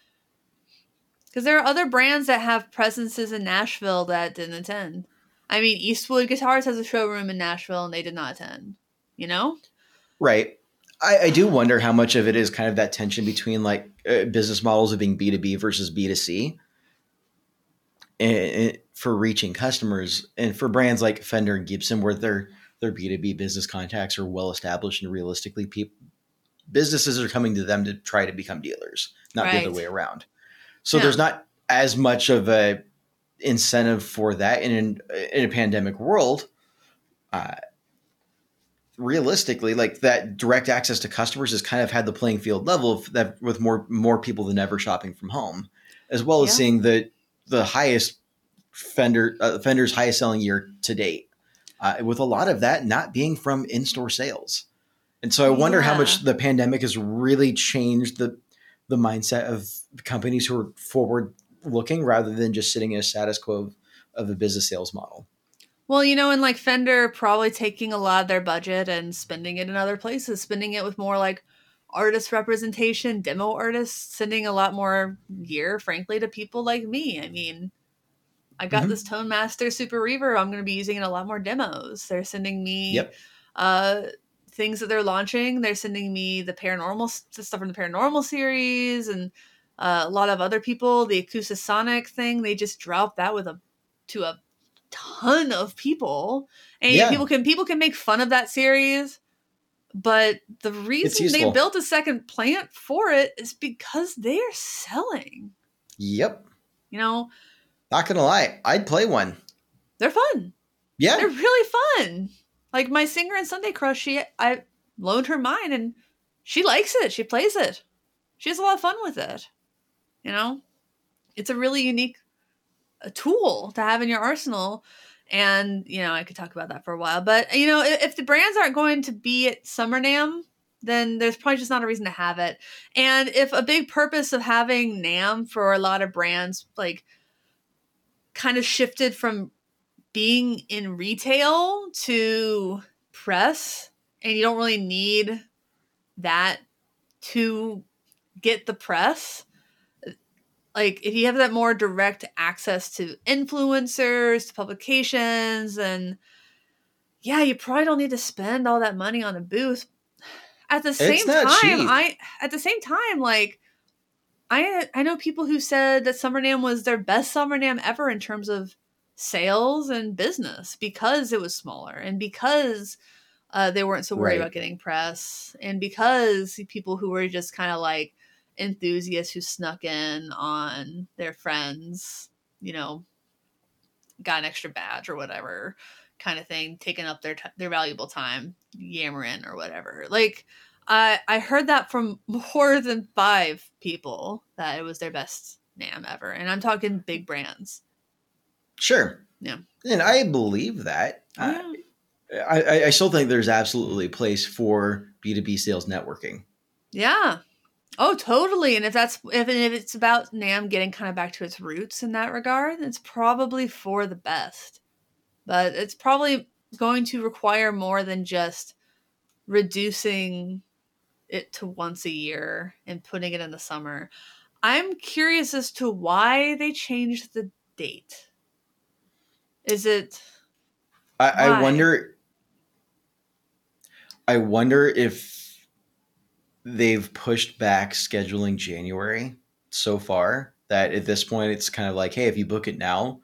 Because there are other brands that have presences in Nashville that didn't attend. I mean, Eastwood Guitars has a showroom in Nashville, and they did not attend. You know? Right. I, I do wonder how much of it is kind of that tension between like uh, business models of being B2B versus B2C and, and for reaching customers and for brands like Fender and Gibson where their their B2B business contacts are well established and realistically people businesses are coming to them to try to become dealers, not the other way around. So Yeah. there's not as much of a incentive for that and in in a pandemic world. Uh, realistically, like that direct access to customers has kind of had the playing field level of that with more more people than ever shopping from home, as well as seeing the the highest Fender uh, Fender's highest selling year to date, uh, with a lot of that not being from in store sales. And so I wonder how much the pandemic has really changed the the mindset of companies who are forward looking rather than just sitting in a status quo of, of a business sales model. Well, you know, and like Fender probably taking a lot of their budget and spending it in other places, spending it with more like artist representation, demo artists, sending a lot more gear, frankly, to people like me. I mean, I got Mhm. this Tone Master Super Reverb. I'm going to be using it in a lot more demos. They're sending me Yep. uh, things that they're launching. They're sending me the paranormal the stuff from the paranormal series and uh, a lot of other people. The Acoustasonic thing, they just dropped that with a to a ton of people, and Yeah. people can people can make fun of that series. But the reason they built a second plant for it is because they are selling. Yep. You know, Not gonna lie, I'd play one. they're fun. Yeah. They're really fun. Like my singer and Sunday Crush, she I loaned her mine and she likes it. She plays it. She has a lot of fun with it. You know? It's a really unique uh tool to have in your arsenal. And, you know, I could talk about that for a while. But, you know, if, if the brands aren't going to be at Summer NAMM, then there's probably just not a reason to have it. And if a big purpose of having NAMM for a lot of brands, like, kind of shifted from being in retail to press and you don't really need that to get the press like if you have that more direct access to influencers to publications and yeah you probably don't need to spend all that money on a booth at the same time cheap. i at the same time like i i know people who said that summer NAMM was their best summer NAMM ever in terms of sales and business because it was smaller and because uh, they weren't so worried Right. about getting press and because people who were just kind of like enthusiasts who snuck in on their friends you know got an extra badge or whatever kind of thing, taking up their t- their valuable time yammering or whatever. Like I I heard that from more than five people that it was their best NAMM ever, and I'm talking big mm-hmm. brands. Sure. Yeah. And I believe that. Oh, I, I, I still think there's absolutely a place for B2B sales networking. Yeah. Oh, totally. And if that's if if it's about NAMM getting kind of back to its roots in that regard, it's probably for the best. But it's probably going to require more than just reducing it to once a year and putting it in the summer. I'm curious as to why they changed the date. Is it I, I wonder. I wonder if they've pushed back scheduling January so far that at this point it's kind of like, hey, if you book it now,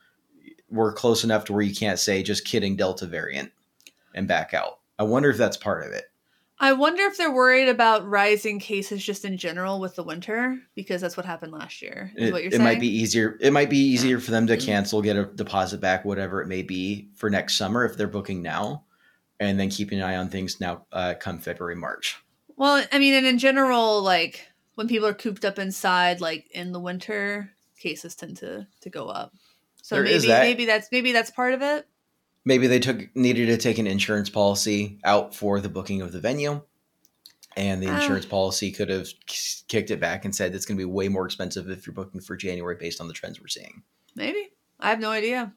we're close enough to where you can't say just kidding Delta variant and back out. I wonder if that's part of it. I wonder if they're worried about rising cases just in general with the winter because that's what happened last year. Is It, what you're it saying? might be easier. It might be easier for them to Mhm. cancel, get a deposit back, whatever it may be for next summer if they're booking now, and then keeping an eye on things now uh, come February, March. Well, I mean, and in general, like when people are cooped up inside, like in the winter, cases tend to to go up. So There maybe that. maybe that's maybe that's part of it. maybe they took needed to take an insurance policy out for the booking of the venue and the Ah. insurance policy could have kicked it back and said it's going to be way more expensive if you're booking for january based on the trends we're seeing Maybe I have no idea.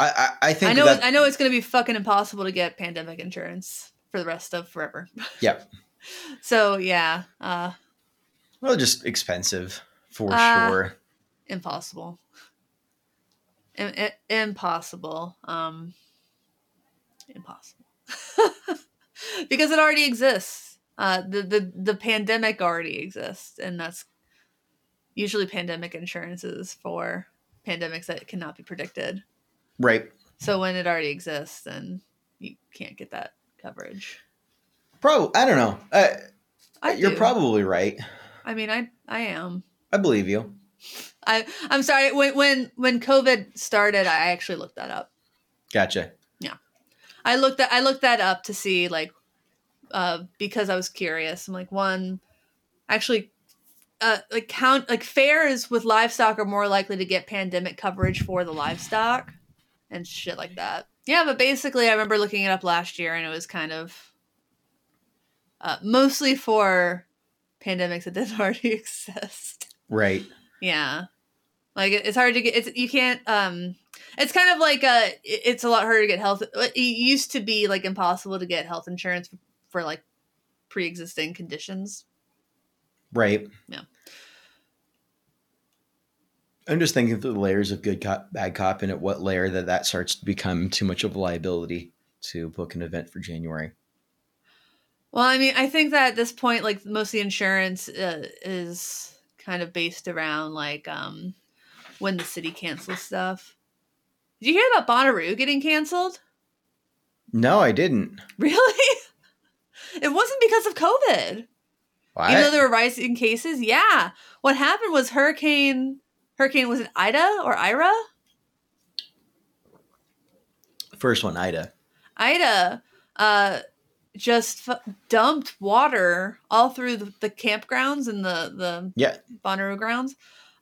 i i, I think I know that I know it's going to be fucking impossible to get pandemic insurance for the rest of forever. yeah So yeah, uh, well just expensive for Ah. sure impossible. I- I- impossible. Um, impossible. because it already exists. Uh, the, the the pandemic already exists, and that's usually pandemic insurances for pandemics that cannot be predicted. right So when it already exists, then you can't get that coverage. Pro, i don't know uh, I you're do. probably right I mean, I I am. i believe you I I'm sorry. When when when COVID started, I actually looked that up. gotcha Yeah, I looked that I looked that up to see like uh because I was curious. I'm like one actually uh like count like fairs with livestock are more likely to get pandemic coverage for the livestock and shit like that. Yeah, but basically I remember looking it up last year and it was kind of uh mostly for pandemics that didn't already exist. right Yeah. Like it- it's hard to get it's you can't um it's kind of like uh it's a lot harder to get health it used to be like impossible to get health insurance for, for like pre-existing conditions. right Yeah. i'm just thinking through the layers of good cop bad cop and at what layer that that starts to become too much of a liability to book an event for january Well, I mean, I think that at this point like most of the insurance uh, is kind of based around like um when the city cancels stuff. Did you hear about Bonnaroo getting canceled? no i didn't Really? it wasn't because of COVID. What? Even though there were rising cases, yeah. What happened was Hurricane Hurricane was it Ida or Ira? First one, Ida. Ida uh just f- dumped water all through the, the campgrounds and the the Yeah. Bonnaroo grounds.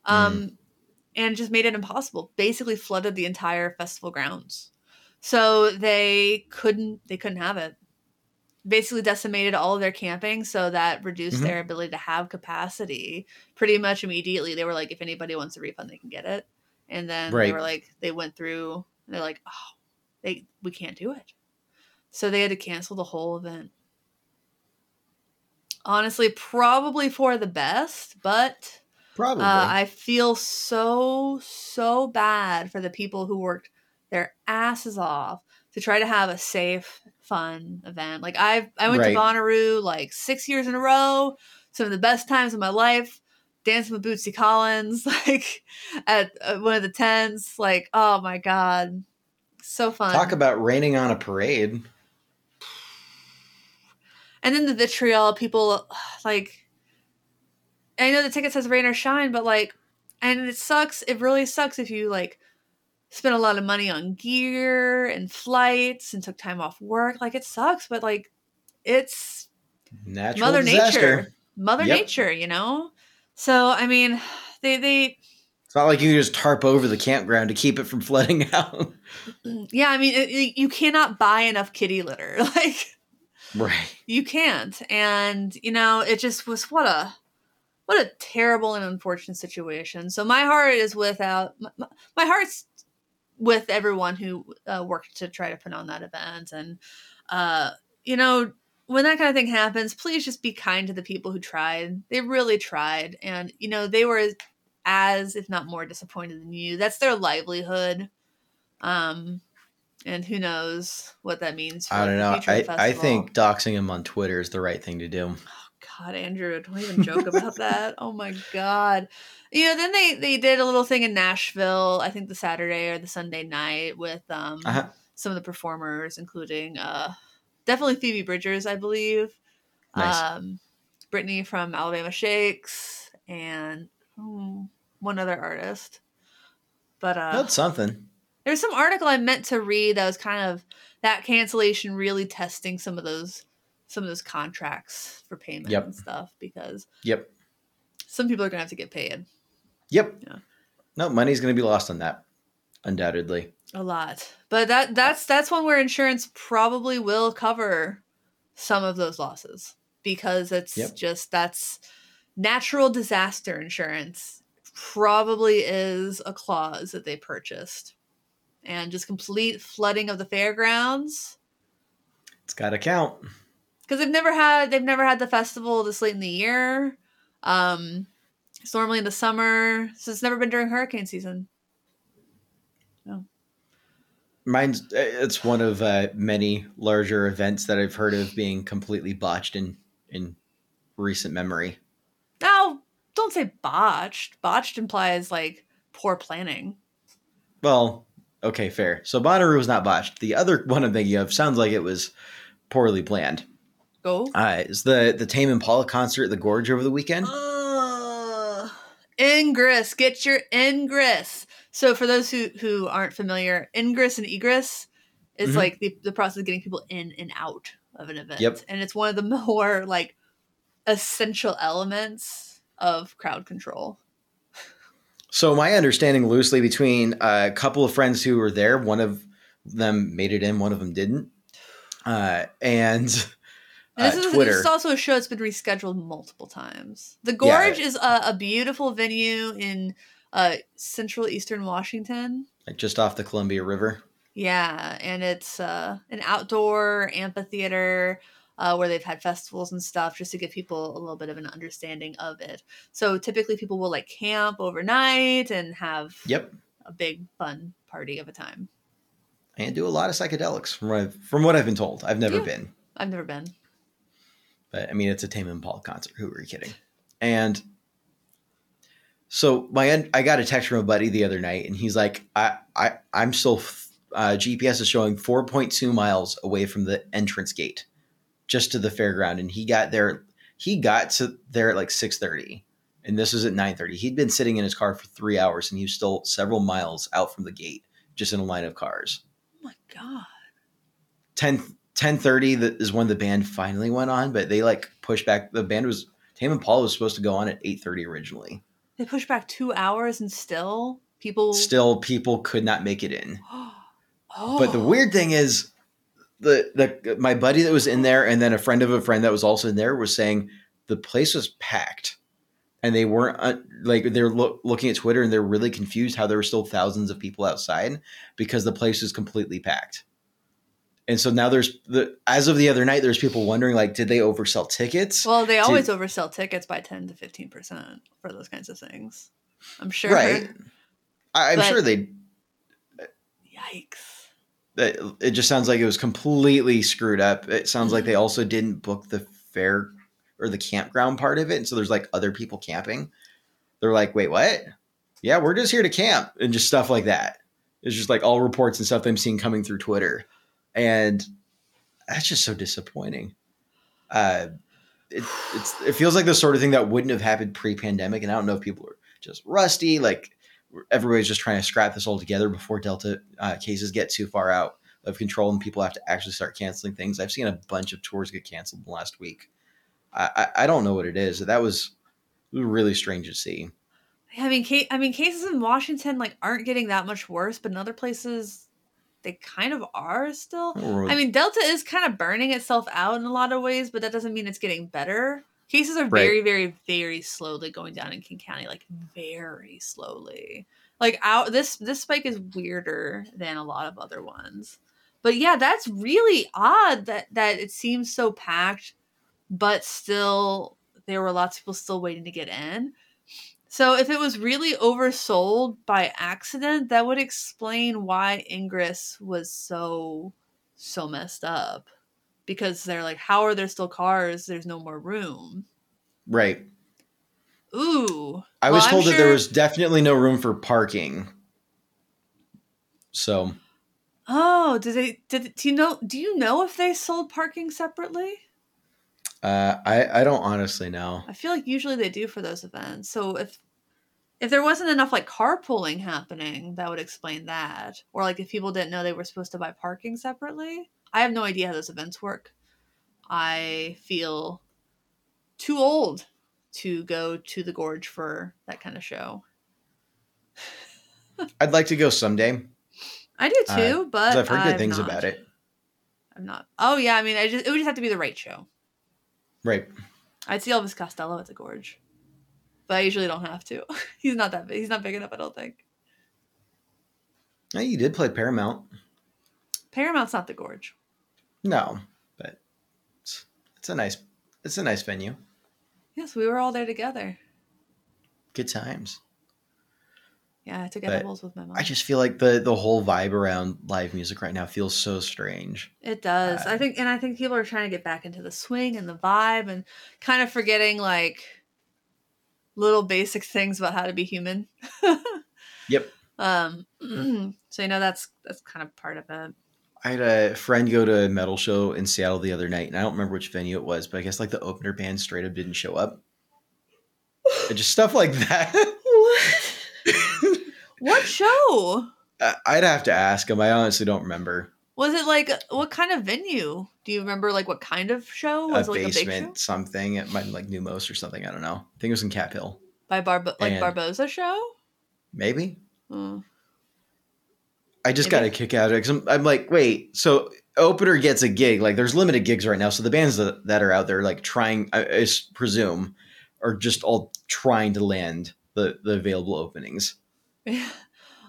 Um and just made it impossible. Basically flooded the entire festival grounds. So they couldn't they couldn't have it. Basically decimated all of their camping so that reduced Mhm. their ability to have capacity pretty much immediately. They were like if anybody wants a refund they can get it. And then they were like they went through they're like, "Oh, they we can't do it." So they had to cancel the whole event. Honestly, probably for the best, but Probably. uh, I feel so so bad for the people who worked their asses off to try to have a safe, fun event. Like I I went Right. to Bonnaroo like six years in a row. Some of the best times of my life. Dancing with Bootsy Collins, like at uh, one of the tents. Like oh my god, so fun. Talk about raining on a parade. And then the vitriol people like i know the ticket says rain or shine but like and it sucks it really sucks if you like spent a lot of money on gear and flights and took time off work. Like it sucks, but like it's Natural Mother disaster. Nature. Mother Yep. Nature, you know? So I mean, they they It's not like you can just tarp over the campground to keep it from flooding out. yeah, I mean, it, it- you cannot buy enough kitty litter. Like right. you can't. And you know it just was what a what a terrible and unfortunate situation. So my heart is without my, my- heart's with everyone who uh, worked to try to put on that event. And uh you know when that kind of thing happens please just be kind to the people who tried. They really tried. And you know they were as if not more disappointed than you. That's their livelihood. Um and who knows what that means for I don't know. I, I think doxing him on Twitter is the right thing to do. God, Andrew, don't even joke about that. Oh my God. You know, then they they did a little thing in Nashville, I think the Saturday or the Sunday night with um Uh-huh. some of the performers, including uh definitely Phoebe Bridgers, I believe. Nice. Um Brittany from Alabama Shakes and hmm, one other artist. But uh That's something. There's some article I meant to read that was kind of that cancellation really testing some of those some of those contracts for payment Yep. and stuff because Yep. some people are gonna have to get paid Yep. Yeah. No, money's going to be lost on that, undoubtedly. a lot. But that that's that's one where insurance probably will cover some of those losses because it's Yep. just that's natural disaster insurance probably is a clause that they purchased. And just complete flooding of the fairgrounds It's got to count. because they've never had they've never had the festival this late in the year. Um, it's normally in the summer, so it's never been during hurricane season. Mine's uh, it's one of uh, many larger events that I've heard of being completely botched in in recent memory. Now, don't say botched. Botched implies like poor planning. Well, okay, fair. So Bonnaroo was not botched. The other one I'm thinking of sounds like it was poorly planned. Go. Uh, is the the Tame Impala concert at the Gorge over the weekend? Uh, ingress. Get your ingress. So for those who who aren't familiar, ingress and egress is Mhm. like the, the process of getting people in and out of an event. Yep. And it's one of the more like essential elements of crowd control. So my understanding loosely between a couple of friends who were there, one of them made it in, one of them didn't. Uh, and uh, this, is, Twitter, this is also a show that's been rescheduled multiple times. The Gorge is a, a beautiful venue in uh, central eastern Washington. like just off the Columbia River. Yeah, and it's uh, an outdoor amphitheater uh, where they've had festivals and stuff just to give people a little bit of an understanding of it. So typically people will like camp overnight and have Yep, a big fun party of a time. and do a lot of psychedelics from what I've, from what I've been told. I've never Yeah. been, I've never been. but I mean it's a Tame Impala concert. Who are you kidding? And so my I got a text from a buddy the other night, and he's like, I I I'm still uh, GPS is showing 4.2 miles away from the entrance gate, just to the fairground, and he got there. He got to there at like 6:30, and this was at 9:30. He'd been sitting in his car for three hours, and he was still several miles out from the gate, just in a line of cars. Oh my god. 10 10:30 that is when the band finally went on, but they like pushed back. The band was Tame Impala was supposed to go on at 8:30 originally. They pushed back two hours and still people Still, people could not make it in. oh. But the weird thing is, the the my buddy that was in there, and then a friend of a friend that was also in there was saying the place was packed, and they weren't uh, like they're loo- looking at Twitter and they're really confused how there were still thousands of people outside because the place was completely packed. And so now there's the as of the other night, there's people wondering like, did they oversell tickets? Well, they always oversell tickets by 10 to 15% for those kinds of things. I'm sure. Right. I, I'm But- sure they. Yikes. It, it just sounds like it was completely screwed up. It sounds like they Mm-hmm. also didn't book the fair or the campground part of it, and so there's like other people camping. They're like, "Wait, what? Yeah, we're just here to camp," and just stuff like that. It's just like all reports and stuff I'm seeing coming through Twitter, and that's just so disappointing. Uh, it, it's it feels like the sort of thing that wouldn't have happened pre-pandemic, and I don't know if people are just rusty, like everybody's just trying to scrap this all together before Delta uh, cases get too far out of control and people have to actually start canceling things. I've seen a bunch of tours get canceled in the last week. I, I, I don't know what it is. That was really strange to see. I mean, ca- I mean, cases in Washington like aren't getting that much worse, but in other places, they kind of are still. I mean, Delta is kind of burning itself out in a lot of ways, but that doesn't mean it's getting better. Cases are Right. very, very, very slowly going down in King County, like very slowly. Like out this this spike is weirder than a lot of other ones. But yeah, that's really odd that that it seems so packed, but still there were lots of people still waiting to get in. So if it was really oversold by accident, that would explain why Ingress was so so messed up. Because they're like, how are there still cars? There's no more room. Right. Ooh. I was told that there was definitely no room for parking. So Oh, did they did do you know do you know if they sold parking separately? uh, I I don't honestly know. I feel like usually they do for those events. So if if there wasn't enough like carpooling happening, that would explain that. Or like if people didn't know they were supposed to buy parking separately. I have no idea how those events work. I feel too old to go to the gorge for that kind of show. I'd like to go someday. I do Uh, too, but 'cause I've heard good I'm things not. about it. I'm not. Oh yeah, I mean, I just it would just have to be the right show. Right. I'd see Elvis Costello at the Gorge, but I usually don't have to. he's not that big. He's not big enough. I don't think. Oh, you did play Paramount. Paramount's not the Gorge. No, but it's, it's a nice it's a nice venue. Yes, we were all there together. Good times. Yeah, I took But edibles with my mom. I just feel like the the whole vibe around live music right now feels so strange. It does. Uh, I think, and I think people are trying to get back into the swing and the vibe, and kind of forgetting like little basic things about how to be human. Yep. Um. so you know that's that's kind of part of it. I had a friend go to a metal show in Seattle the other night, and I don't remember which venue it was, but I guess like the opener band straight up didn't show up. Just stuff like that. What? what show I'd have to ask him. I honestly don't remember. was it? Like what kind of venue? Do you remember? Like what kind of show was a it? Like a big show basement something. It might be like Neumos or something. I don't know. I think it was in Cap Hill. by Barbo like and- Barboza show? Maybe. Hmm. I just got a kick out of it because I'm, I'm like, wait, so opener gets a gig. Like, there's limited gigs right now. So the bands that, that are out there, like, trying, I presume, are just all trying to land the, the available openings.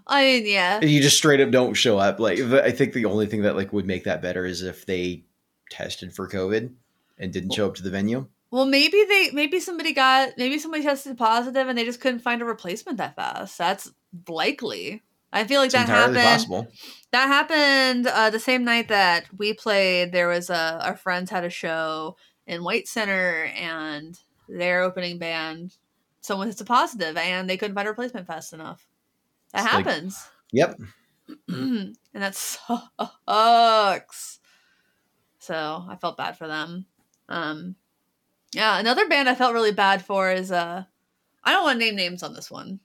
I mean, yeah. You just straight up don't show up. Like, I think the only thing that like would make that better is if they tested for COVID and didn't show up to the venue. Well, maybe they maybe somebody got maybe somebody tested positive and they just couldn't find a replacement that fast. That's likely. I feel like It's that happened. possible. That happened uh, the same night that we played. There was a our friends had a show in White Center, and their opening band, someone hits a positive, and they couldn't find a replacement fast enough. That It's like- happens, Yep. and that sucks. So I felt bad for them. Um, yeah, another band I felt really bad for is uh, I don't want to name names on this one.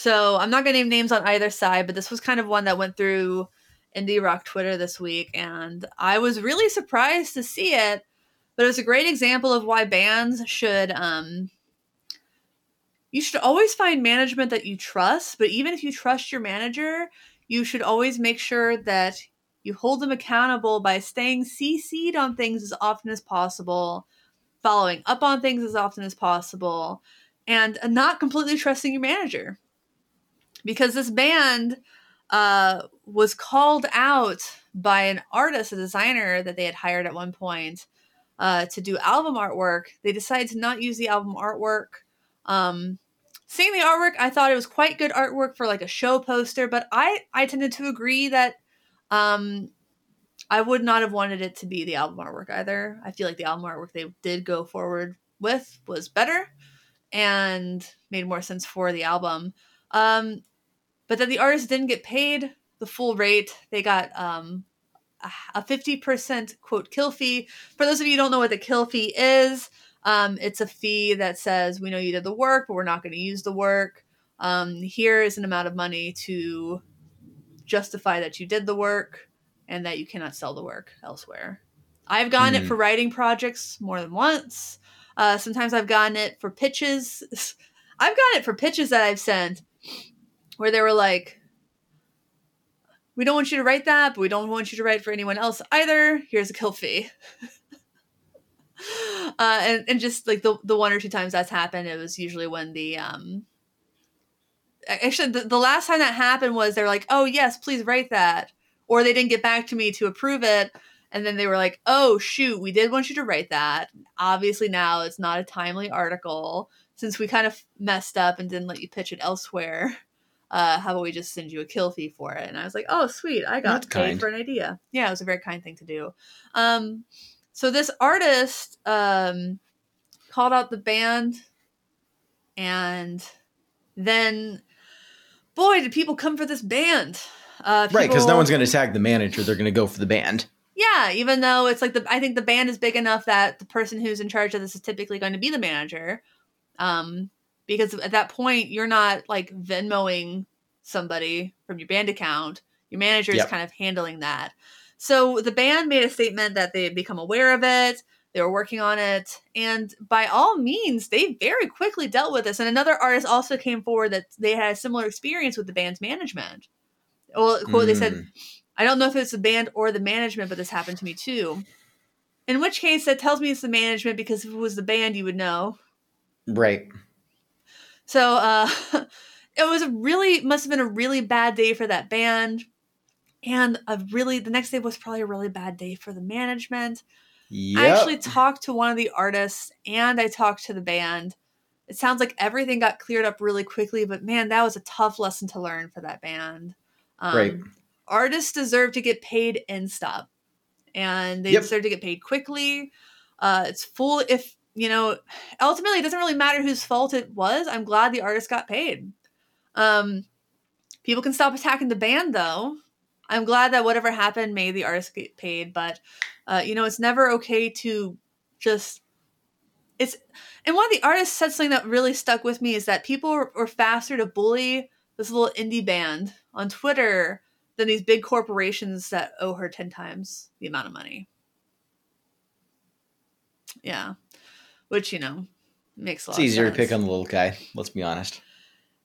So I'm not gonna name names on either side, but this was kind of one that went through indie rock Twitter this week, and I was really surprised to see it. But it was a great example of why bands should um you should always find management that you trust, but even if you trust your manager, you should always make sure that you hold them accountable by staying CC'd on things as often as possible, following up on things as often as possible, and not completely trusting your manager. Because this band uh, was called out by an artist, a designer that they had hired at one point uh, to do album artwork. They decided to not use the album artwork. Um, seeing the artwork, I thought it was quite good artwork for like a show poster, but I I tended to agree that um, I would not have wanted it to be the album artwork either. I feel like the album artwork they did go forward with was better and made more sense for the album. Um, but that the artist didn't get paid the full rate. They got um, a- a 50% quote kill fee. For those of you who don't know what the kill fee is, um, it's a fee that says we know you did the work, but we're not going to use the work. Um, here is an amount of money to justify that you did the work and that you cannot sell the work elsewhere. I've gotten it Hmm. for writing projects more than once. Uh, sometimes I've gotten it for pitches. I've gotten it for pitches that I've sent where they were like, we don't want you to write that, but we don't want you to write for anyone else either. Here's a kill fee. uh, and, and just like the, the one or two times that's happened, it was usually when the um actually the, the last time that happened was they're like, oh yes, please write that. Or they didn't get back to me to approve it. And then they were like, oh shoot, we did want you to write that. Obviously now it's not a timely article since we kind of messed up and didn't let you pitch it elsewhere. Uh, how about we just send you a kill fee for it? And I was like, oh sweet, I got That's paid kind. for an idea. Yeah, it was a very kind thing to do. Um, so this artist um, called out the band, and then, boy, did people come for this band. Uh, Right, because no one's going to tag the manager. They're going to go for the band. yeah, even though it's like the I think the band is big enough that the person who's in charge of this is typically going to be the manager. Um because at that point you're not like Venmoing somebody from your band account. Your manager is Yep. kind of handling that. So the band made a statement that they had become aware of it, they were working on it, and by all means, they very quickly dealt with this. And another artist also came forward that they had a similar experience with the band's management. Well, quote, they said, Mm, I don't know if it's the band or the management, but this happened to me too. In which case, that tells me it's the management because if it was the band, you would know. Right. So uh, it was a really must have been a really bad day for that band, and a really the next day was probably a really bad day for the management. Yep. I actually talked to one of the artists and I talked to the band. It sounds like everything got cleared up really quickly, but man, that was a tough lesson to learn for that band. Um, Right. Artists deserve to get paid in stop, and they Yep. deserve to get paid quickly. Uh, it's full. If you know, ultimately, it doesn't really matter whose fault it was. I'm glad the artist got paid. Um, people can stop attacking the band, though. I'm glad that whatever happened made the artist get paid, but uh, you know, it's never okay to just. It's and one of the artists said something that really stuck with me is that people were, faster to bully this little indie band on Twitter than these big corporations that owe her ten times the amount of money. Yeah, which you know makes a lot. It's easier of to pick on the little guy. Let's be honest.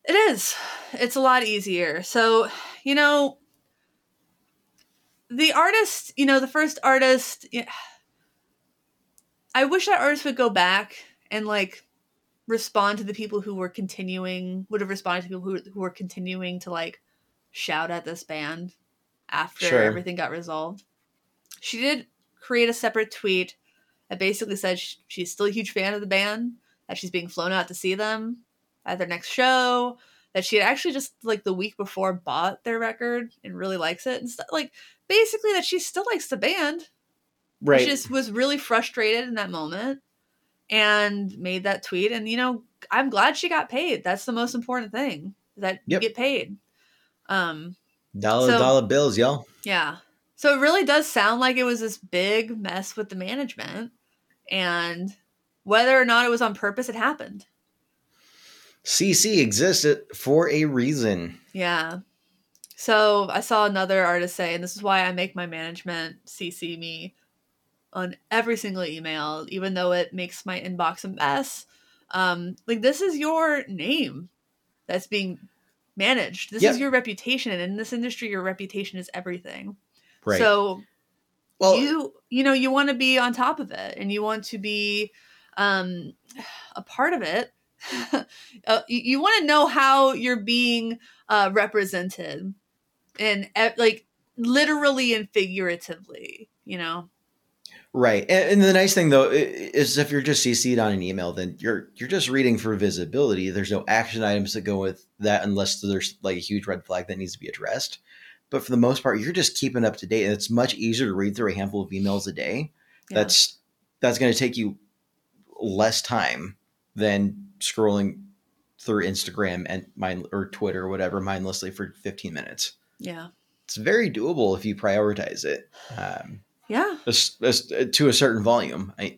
It is. It's a lot easier. So, you know, the artist, you know, the first artist, yeah, I wish that artist would go back and like respond to the people who were continuing, would have responded to people who, who were continuing to like shout at this band after Sure. everything got resolved. She did create a separate tweet that basically said sh- she's still a huge fan of the band, that she's being flown out to see them at their next show, that she had actually just like the week before bought their record and really likes it and stuff. Like basically that she still likes the band. Right. She just was really frustrated in that moment and made that tweet. And you know, I'm glad she got paid. That's the most important thing that Yep. you get paid. Um, dollar so- dollar bills, y'all. yeah. So it really does sound like it was this big mess with the management. And whether or not it was on purpose, it happened. CC existed for a reason. Yeah. So I saw another artist say, and this is why I make my management CC me on every single email, even though it makes my inbox a mess. Um, like this is your name that's being managed. This Yep. is your reputation, and in this industry, your reputation is everything. Right. So well, you you know you want to be on top of it and you want to be um a part of it uh, you, you want to know how you're being uh represented and like literally and figuratively you know Right, and, and the nice thing though is if you're just CC'd on an email, then you're you're just reading for visibility. There's no action items that go with that unless there's like a huge red flag that needs to be addressed. But for the most part, you're just keeping up to date, and it's much easier to read through a handful of emails a day. Yeah. That's that's going to take you less time than scrolling through Instagram and mind or Twitter or whatever mindlessly for 15 minutes. yeah It's very doable if you prioritize it. Um, yeah to a certain volume. I,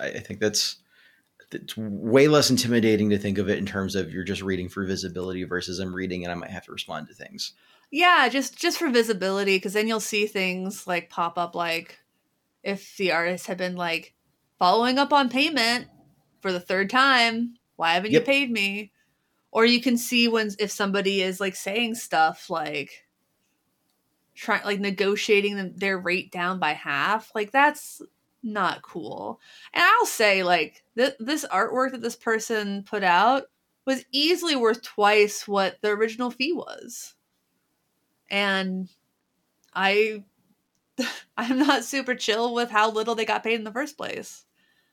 I think that's it's way less intimidating to think of it in terms of you're just reading for visibility versus I'm reading and I might have to respond to things. Yeah, just just for visibility, because then you'll see things like pop up, like if the artist had been like following up on payment for the third time, why haven't Yep. you paid me? Or you can see when if somebody is like saying stuff like trying like negotiating them, their rate down by half, like that's not cool. And I'll say like th- this artwork that this person put out was easily worth twice what the original fee was and I I'm not super chill with how little they got paid in the first place.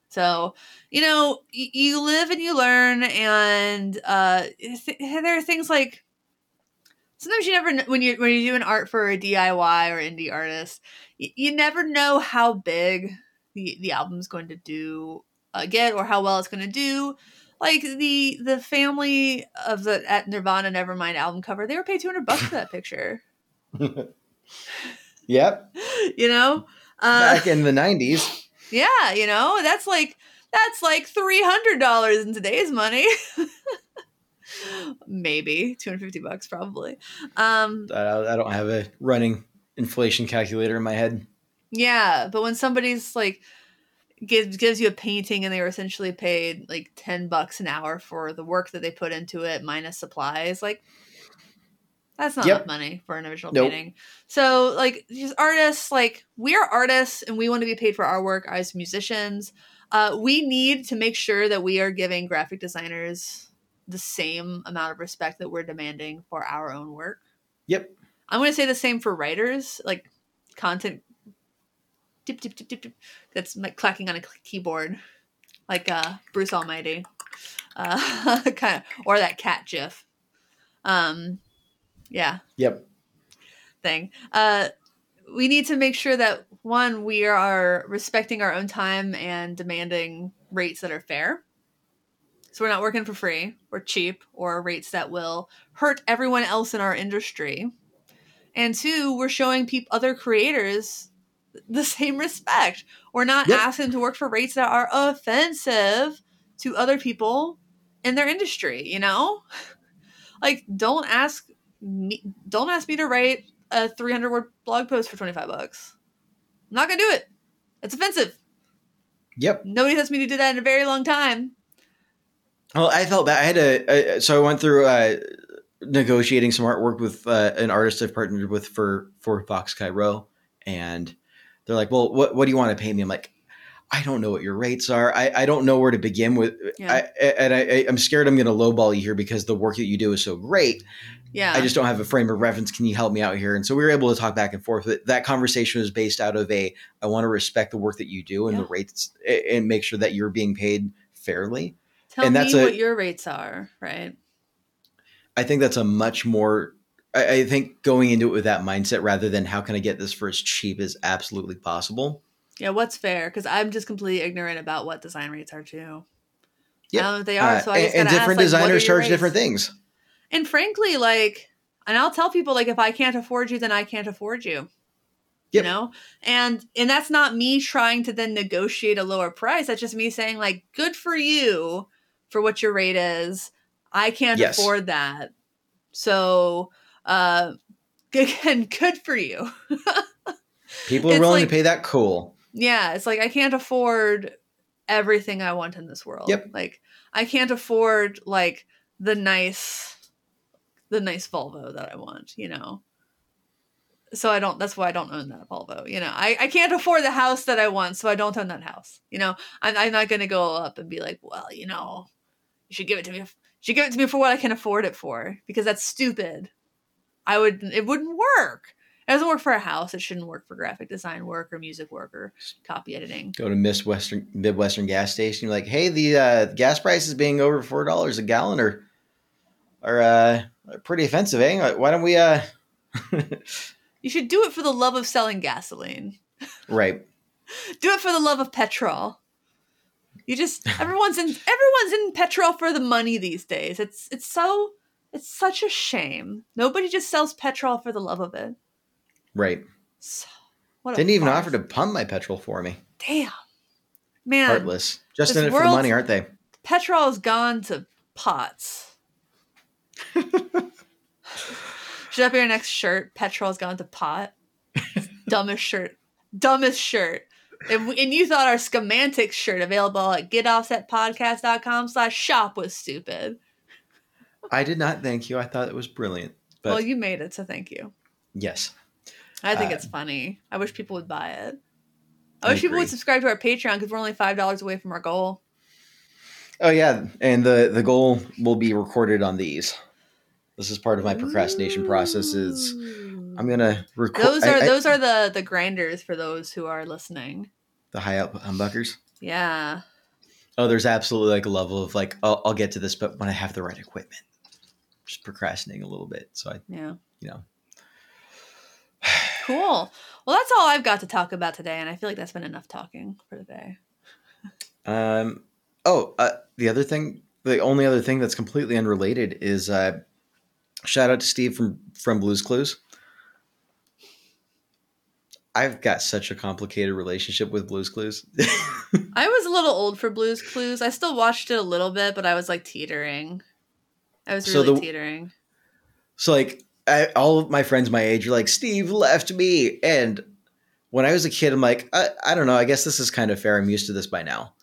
So, you know, y- you live and you learn, and uh, th- there are things like sometimes you never kn- when you when you're doing art for a DIY or indie artist, you never know how big the the album's going to do uh, get or how well it's going to do. Like the the family of the at Nirvana Nevermind album cover, they were paid two hundred bucks for that picture. Yep. you know uh, Back in the 90s. yeah you know that's like that's like $300 in today's money maybe 250 bucks probably um I, I don't have a running inflation calculator in my head. Yeah but when somebody's like gives gives you a painting and they were essentially paid like 10 bucks an hour for the work that they put into it minus supplies like that's not Yep. enough money for an original Nope. painting so like just artists like we are artists and we want to be paid for our work as musicians uh, we need to make sure that we are giving graphic designers the same amount of respect that we're demanding for our own work Yep. i'm going to say the same for writers like content dip, dip, dip, dip, dip. that's like clacking on a keyboard like uh bruce almighty uh kind of or that cat gif um yeah Yep. thing. Uh, we need to make sure that one, we are respecting our own time and demanding rates that are fair. So we're not working for free or cheap or rates that will hurt everyone else in our industry. And two, we're showing people other creators the same respect. We're not Yep. asking to work for rates that are offensive to other people in their industry, you know? like don't ask me don't ask me to write a 300 word blog post for 25 bucks. I'm not going to do it. It's offensive. Yep. Nobody asked me to do that in a very long time. Well, I felt bad. I had a, uh, so I went through uh, negotiating some artwork with uh, an artist I've partnered with for for Fox Cairo, and they're like, "Well, what what do you want to pay me?" I'm like, "I don't know what your rates are. I, I don't know where to begin with, Yeah. I, and I, I'm scared I'm going to lowball you here because the work that you do is so great. Yeah. I just don't have a frame of reference. Can you help me out here?" And so we were able to talk back and forth. But that conversation was based out of a I want to respect the work that you do and Yeah. the rates, and make sure that you're being paid fairly. Tell and me a- what your rates are, right? I think that's a much more. I, I think going into it with that mindset rather than how can I get this for as cheap as absolutely possible. Yeah, what's fair? Because I'm just completely ignorant about what design rates are too. Yeah, I don't know what they are, Uh, so I and just and gotta different ask, like, designers your charge different things. And frankly, like, and I'll tell people like, if I can't afford you, then I can't afford you. Yep. You know, and and that's not me trying to then negotiate a lower price. That's just me saying like, good for you for what your rate is. I can't Yes. afford that. So, uh, again, good for you. People are willing like- to pay that. Cool. yeah, it's like I can't afford everything I want in this world. Yep. Like I can't afford like the nice the nice Volvo that I want, you know. So I don't that's why I don't own that Volvo. You know, I, I can't afford the house that I want, so I don't own that house. You know, I'm, I'm not gonna go up and be like, well, you know, you should give it to me. You should give it to me for what I can afford it for, because that's stupid. I would it wouldn't work. It doesn't work for a house. It shouldn't work for graphic design work or music work or copy editing. Go to Midwestern Midwestern gas station. You're like, hey, the uh, gas prices being over four dollars a gallon are are uh, pretty offensive, eh? Why don't we? uh You should do it for the love of selling gasoline. Right. Do it for the love of petrol. You just everyone's in everyone's in petrol for the money these days. It's it's so it's such a shame. Nobody just sells petrol for the love of it. Right. So, what Didn't even offer to pump my petrol for me. Damn, man. Heartless. Just in it for the money, aren't they? petrol's gone to pots. Should that be our next shirt? Petrol's gone to pot. Dumbest shirt. Dumbest shirt. And, and you thought our Schemantic shirt available at getoffsetpodcast.com slash shop was stupid. I did not thank you. I thought it was brilliant. But well, you made it, so thank you. yes. I think Uh, it's funny. I wish people would buy it. I, I wish people would subscribe to our Patreon because we're only five dollars away from our goal. Oh yeah, and the the goal will be recorded on these. This is part of my procrastination process. Is I'm gonna record those are those are the the grinders for those who are listening. the high up humbuckers. Yeah. Oh, there's absolutely like a level of like I'll, I'll get to this, but when I have the right equipment, just procrastinating a little bit. So I, Yeah. you know, Cool. Well, that's all I've got to talk about today, and I feel like that's been enough talking for today. Um. Oh, uh, the other thing, the only other thing that's completely unrelated is uh, shout out to Steve from from Blues Clues. I've got such a complicated relationship with Blues Clues. I was a little old for Blues Clues. I still watched it a little bit, but I was like teetering. I was So really the- teetering. so like, I, all of my friends my age are like, Steve left me, and when I was a kid, I'm like, I, I don't know. I guess this is kind of fair. I'm used to this by now,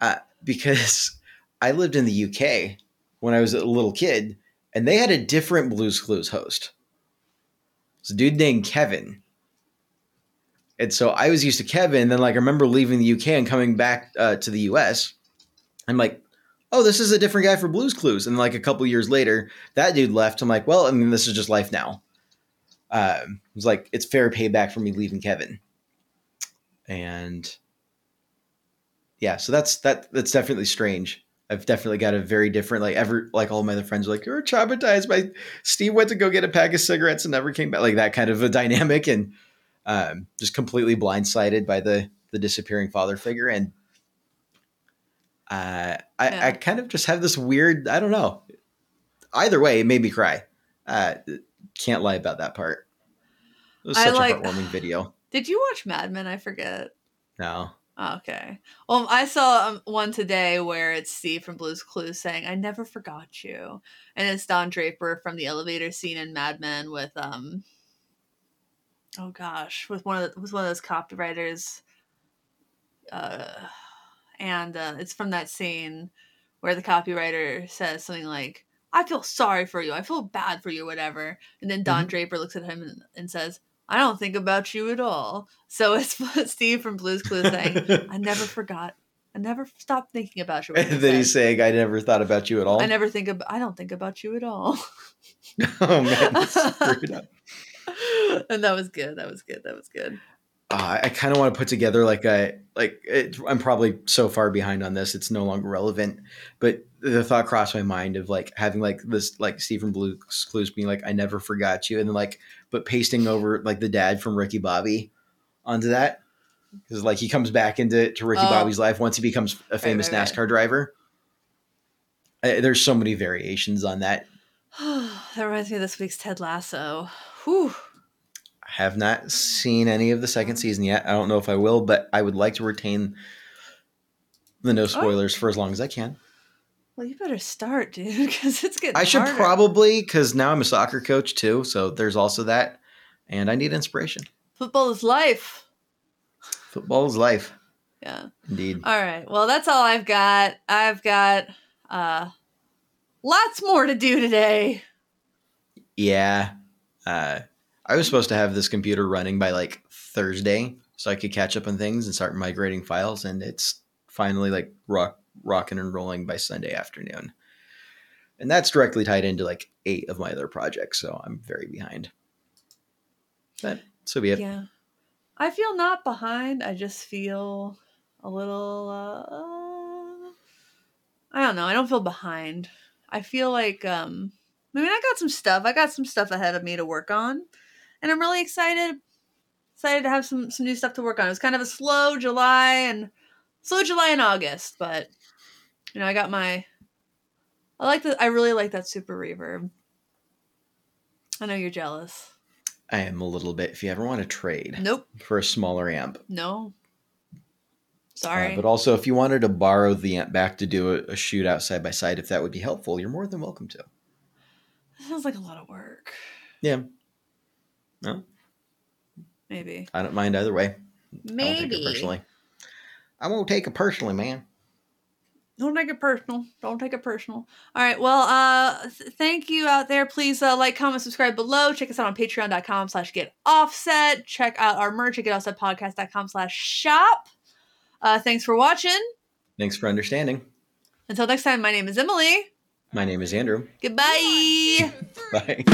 uh, because I lived in the UK when I was a little kid, and they had a different Blues Clues host. It's a dude named Kevin. And so I was used to Kevin. Then, like, I remember leaving the UK and coming back uh, to the US. I'm like, oh, this is a different guy for Blues Clues. And like a couple years later, that dude left. I'm like, well, I mean, this is just life now. Um, it was like it's fair payback for me leaving Kevin. And yeah, so that's that. That's definitely strange. I've definitely got a very different like ever like all my other friends are like you're traumatized by Steve went to go get a pack of cigarettes and never came back like that kind of a dynamic and um, just completely blindsided by the the disappearing father figure and uh, I, Yeah. I kind of just have this weird I don't know either way it made me cry uh, can't lie about that part it was such like- a heartwarming video Did you watch Mad Men? I forget. no Oh, okay. Well, I saw um, one today where it's Steve from Blue's Clues saying, "I never forgot you," and it's Don Draper from the elevator scene in Mad Men with um. Oh gosh, with one of the, with one of those copywriters. Uh, and uh, it's from that scene where the copywriter says something like, "I feel sorry for you. I feel bad for you, whatever," and then Don Mhm. Draper looks at him and, and says. I don't think about you at all. So it's Steve from Blue's Clues saying, I never forgot. I never stopped thinking about you. and then he's saying I never thought about you at all I never think about. I don't think about you at all. oh man that's screwed up and that was good. That was good. That was good. Uh, I kind of want to put together like a like it, I'm probably so far behind on this it's no longer relevant but the thought crossed my mind of like having like this like Stephen Blue's Clues being like I never forgot you and then like but pasting over like the dad from Ricky Bobby onto that because like he comes back into to Ricky Oh. Bobby's life once he becomes a famous right, right. NASCAR driver. Uh, there's so many variations on that. that reminds me of this week's Ted Lasso. Whew. Have not seen any of the second season yet. I don't know if I will, but I would like to retain the no spoilers for as long as I can. Well, you better start, dude, because it's getting. I should harder. probably because now I'm a soccer coach too, so there's also that, and I need inspiration. Football is life. Football is life, Yeah. indeed. All right. Well, that's all I've got. I've got uh lots more to do today. Yeah, uh, I was supposed to have this computer running by like Thursday, so I could catch up on things and start migrating files, and it's finally like rock rocking and rolling by Sunday afternoon, and that's directly tied into like eight of my other projects, so I'm very behind. But so be it. Yeah. I feel not behind. I just feel a little uh I don't know. I don't feel behind. I feel like um I mean I got some stuff. I got some stuff ahead of me to work on. And I'm really excited excited to have some some new stuff to work on. It was kind of a slow July and slow July and August, but you know, I got my I like the I really like that super reverb. I know you're jealous. I am a little bit. If you ever want to trade Nope. for a smaller amp, No. Sorry. Uh, but also, if you wanted to borrow the amp back to do a, a shootout side by side, if that would be helpful, you're more than welcome to. That sounds like a lot of work. Yeah. No, Maybe. I don't mind either way. I don't take it Maybe. personally. I won't take it personally, man. Don't take it personal. Don't take it personal. All right. Well, uh, th- thank you out there. Please uh, like, comment, subscribe below. Check us out on patreon.com slash get offset. Check out our merch at getoffsetpodcast.com slash shop. Uh, thanks for watching. Thanks for understanding. Until next time, my name is Emily. My name is Andrew. Goodbye. Bye.